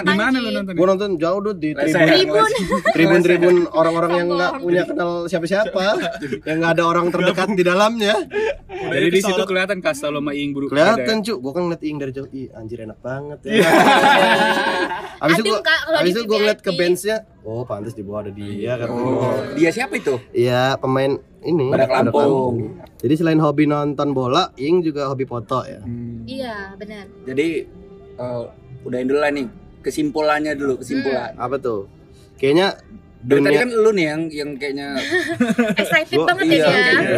di mana lu nonton? Gue nonton jauh Dut di tribun. Tribun. Tribun-tribun orang-orang yang nggak punya kenal siapa-siapa, yang nggak ada orang terdekat di dalamnya. Jadi di situ kelihatan kasta lo sama Ing buru. Kelihatan cu, gue kan ngeliat Ing dari jauh, ih anjir enak banget ya. Abis itu Adem, gue, Kak, kalau abis di itu gue ngeliat ke benchnya, oh pantas di bawah ada dia kan. Oh, dia siapa itu? Iya pemain ini. Badak Lampung. Jadi selain hobi nonton bola, Ing juga hobi foto ya. Iya, benar. Jadi eh, udahin dulu lah nih kesimpulannya dulu kesimpulan. Apa tuh? Kayaknya Dari tadi kan lu nih yang yang kayaknya Excited Gua- banget iya, ya dia. gitu.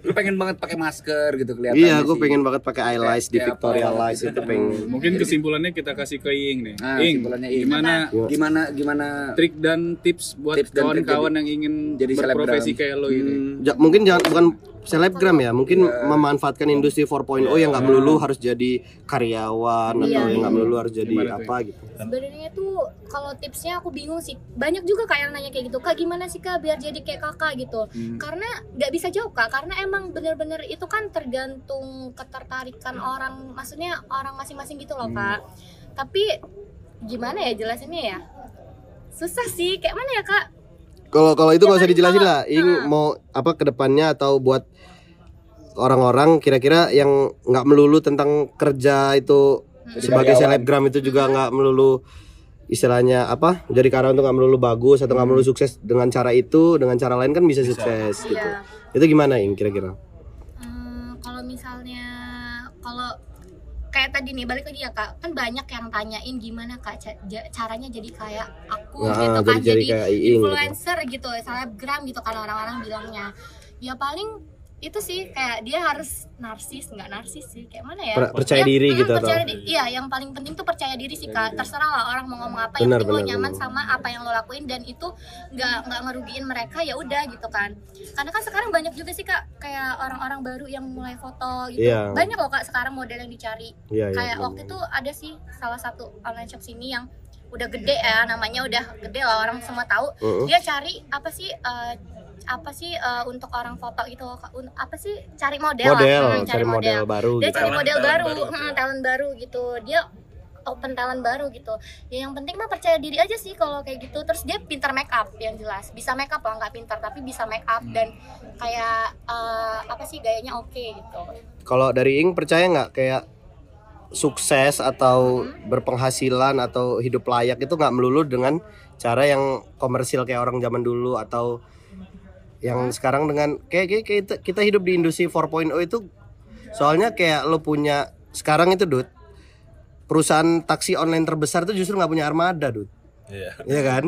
lu pengen banget pakai masker gitu kelihatan. Iya, gue pengen banget pakai eyelash di Victoria? Lies itu pengen. Mungkin kesimpulannya kita kasih ke Ing nih. Nah, Ing, kesimpulannya Ing. gimana Gimana gimana trik dan tips buat kawan-kawan yang ingin jadi berprofesi selebgram. kayak lo ini? Hmm, mungkin jangan bukan selebgram ya, mungkin memanfaatkan industri 4.0 yang nggak melulu harus jadi karyawan atau Iya. yang nggak melulu harus jadi Gimana apa gitu. Sebenarnya tuh kalau tipsnya aku bingung sih. Banyak juga kak yang nanya kayak gitu. Kak gimana sih kak biar jadi kayak kakak gitu? Hmm. Karena nggak bisa jawab kak. Karena emang bener-bener itu kan tergantung ketertarikan orang. Maksudnya orang masing-masing gitu loh kak. Tapi gimana ya jelasinnya ya? Susah sih. Kayak mana ya kak? Kalau kalau itu nggak usah paling dijelasin lah. Ing mau apa ke depannya atau buat orang-orang kira-kira yang nggak melulu tentang kerja itu sebagai karyawan. selebgram itu juga nggak melulu istilahnya apa jadi karyawan itu nggak melulu bagus atau nggak melulu sukses dengan cara itu dengan cara lain kan bisa sukses gitu Iya. itu gimana ing kira-kira kayak tadi nih balik lagi ya kak kan banyak yang tanyain gimana kak caranya jadi kayak aku Nah, gitu kan jadi jadi, gitu. influencer gitu selebgram gitu kan orang-orang bilangnya ya paling itu sih kayak dia harus narsis nggak narsis sih. Kayak mana ya? Per- percaya Ya, diri mm, gitu atau percaya di- iya yang paling penting tuh percaya diri sih kak. Terserah lah orang mau ngomong apa yang Benar, penting lo nyaman benar. sama apa yang lo lakuin dan itu nggak nggak ngerugiin mereka ya udah gitu kan. Karena kan sekarang banyak juga sih kak kayak orang-orang baru yang mulai foto gitu. Iya. banyak loh kak sekarang model yang dicari. Iya, iya, kayak benar. waktu itu ada sih salah satu online shop sini yang udah gede ya namanya udah gede lah orang semua tahu. Mm-mm. dia cari apa sih eh, apa sih eh, untuk orang foto itu? Apa sih cari model, model lah Hmm, cari model baru dia gitu. cari model talent baru, baru. hmm, talent baru gitu. Dia open talent baru gitu. Ya yang penting mah percaya diri aja sih kalau kayak gitu. Terus dia pintar make up yang jelas. Bisa make up lah nggak pintar tapi bisa make up dan kayak eh, apa sih gayanya oke gitu. Kalau dari Ing percaya nggak kayak sukses atau berpenghasilan atau hidup layak itu nggak melulu dengan cara yang komersil kayak orang zaman dulu atau yang sekarang dengan kayak, kayak kita, kita hidup di industri 4.0 itu soalnya kayak lo punya sekarang itu dud perusahaan taksi online terbesar itu justru nggak punya armada dud Iya. Iya kan?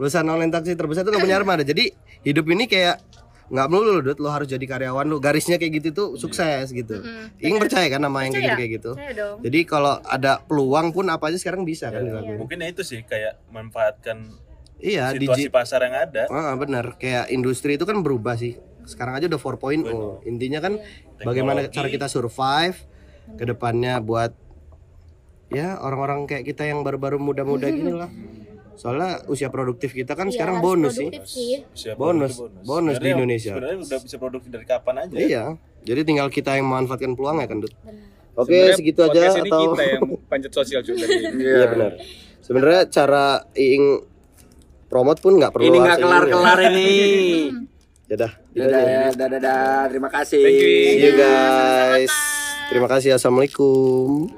Perusahaan online taksi terbesar itu nggak punya armada. Jadi hidup ini kayak nggak melulu dud lo harus jadi karyawan lo. Garisnya kayak gitu tuh sukses gitu. Mm-mm. Ing percaya kan sama yang kayak gitu kayak gitu jadi kalau ada peluang pun apa aja sekarang bisa kan Iya. dilakuin. Mungkin ya itu sih kayak manfaatkan iya situasi digi pasar yang ada. ah, bener kayak industri itu kan berubah sih sekarang aja udah 4.0 intinya kan bagaimana Teknologi. cara kita survive ke depannya buat ya orang-orang kayak kita yang baru-baru muda-muda gini lah soalnya usia produktif kita kan Iya, sekarang bonus sih produktif sih Siap Bonus. Bonus di Indonesia. Sebenarnya udah bisa produktif dari kapan aja. iya jadi tinggal kita yang memanfaatkan peluang ya kan Dut Benar. oke Sebenarnya segitu aja atau kita yang panjat sosial juga iya benar sebenarnya cara Iing promote pun nggak perlu Ini nggak kelar-kelar ini. ya dah Dadah, aja. dadah, dadah. Terima kasih. Thank you. See you guys. Terima kasih. Assalamualaikum.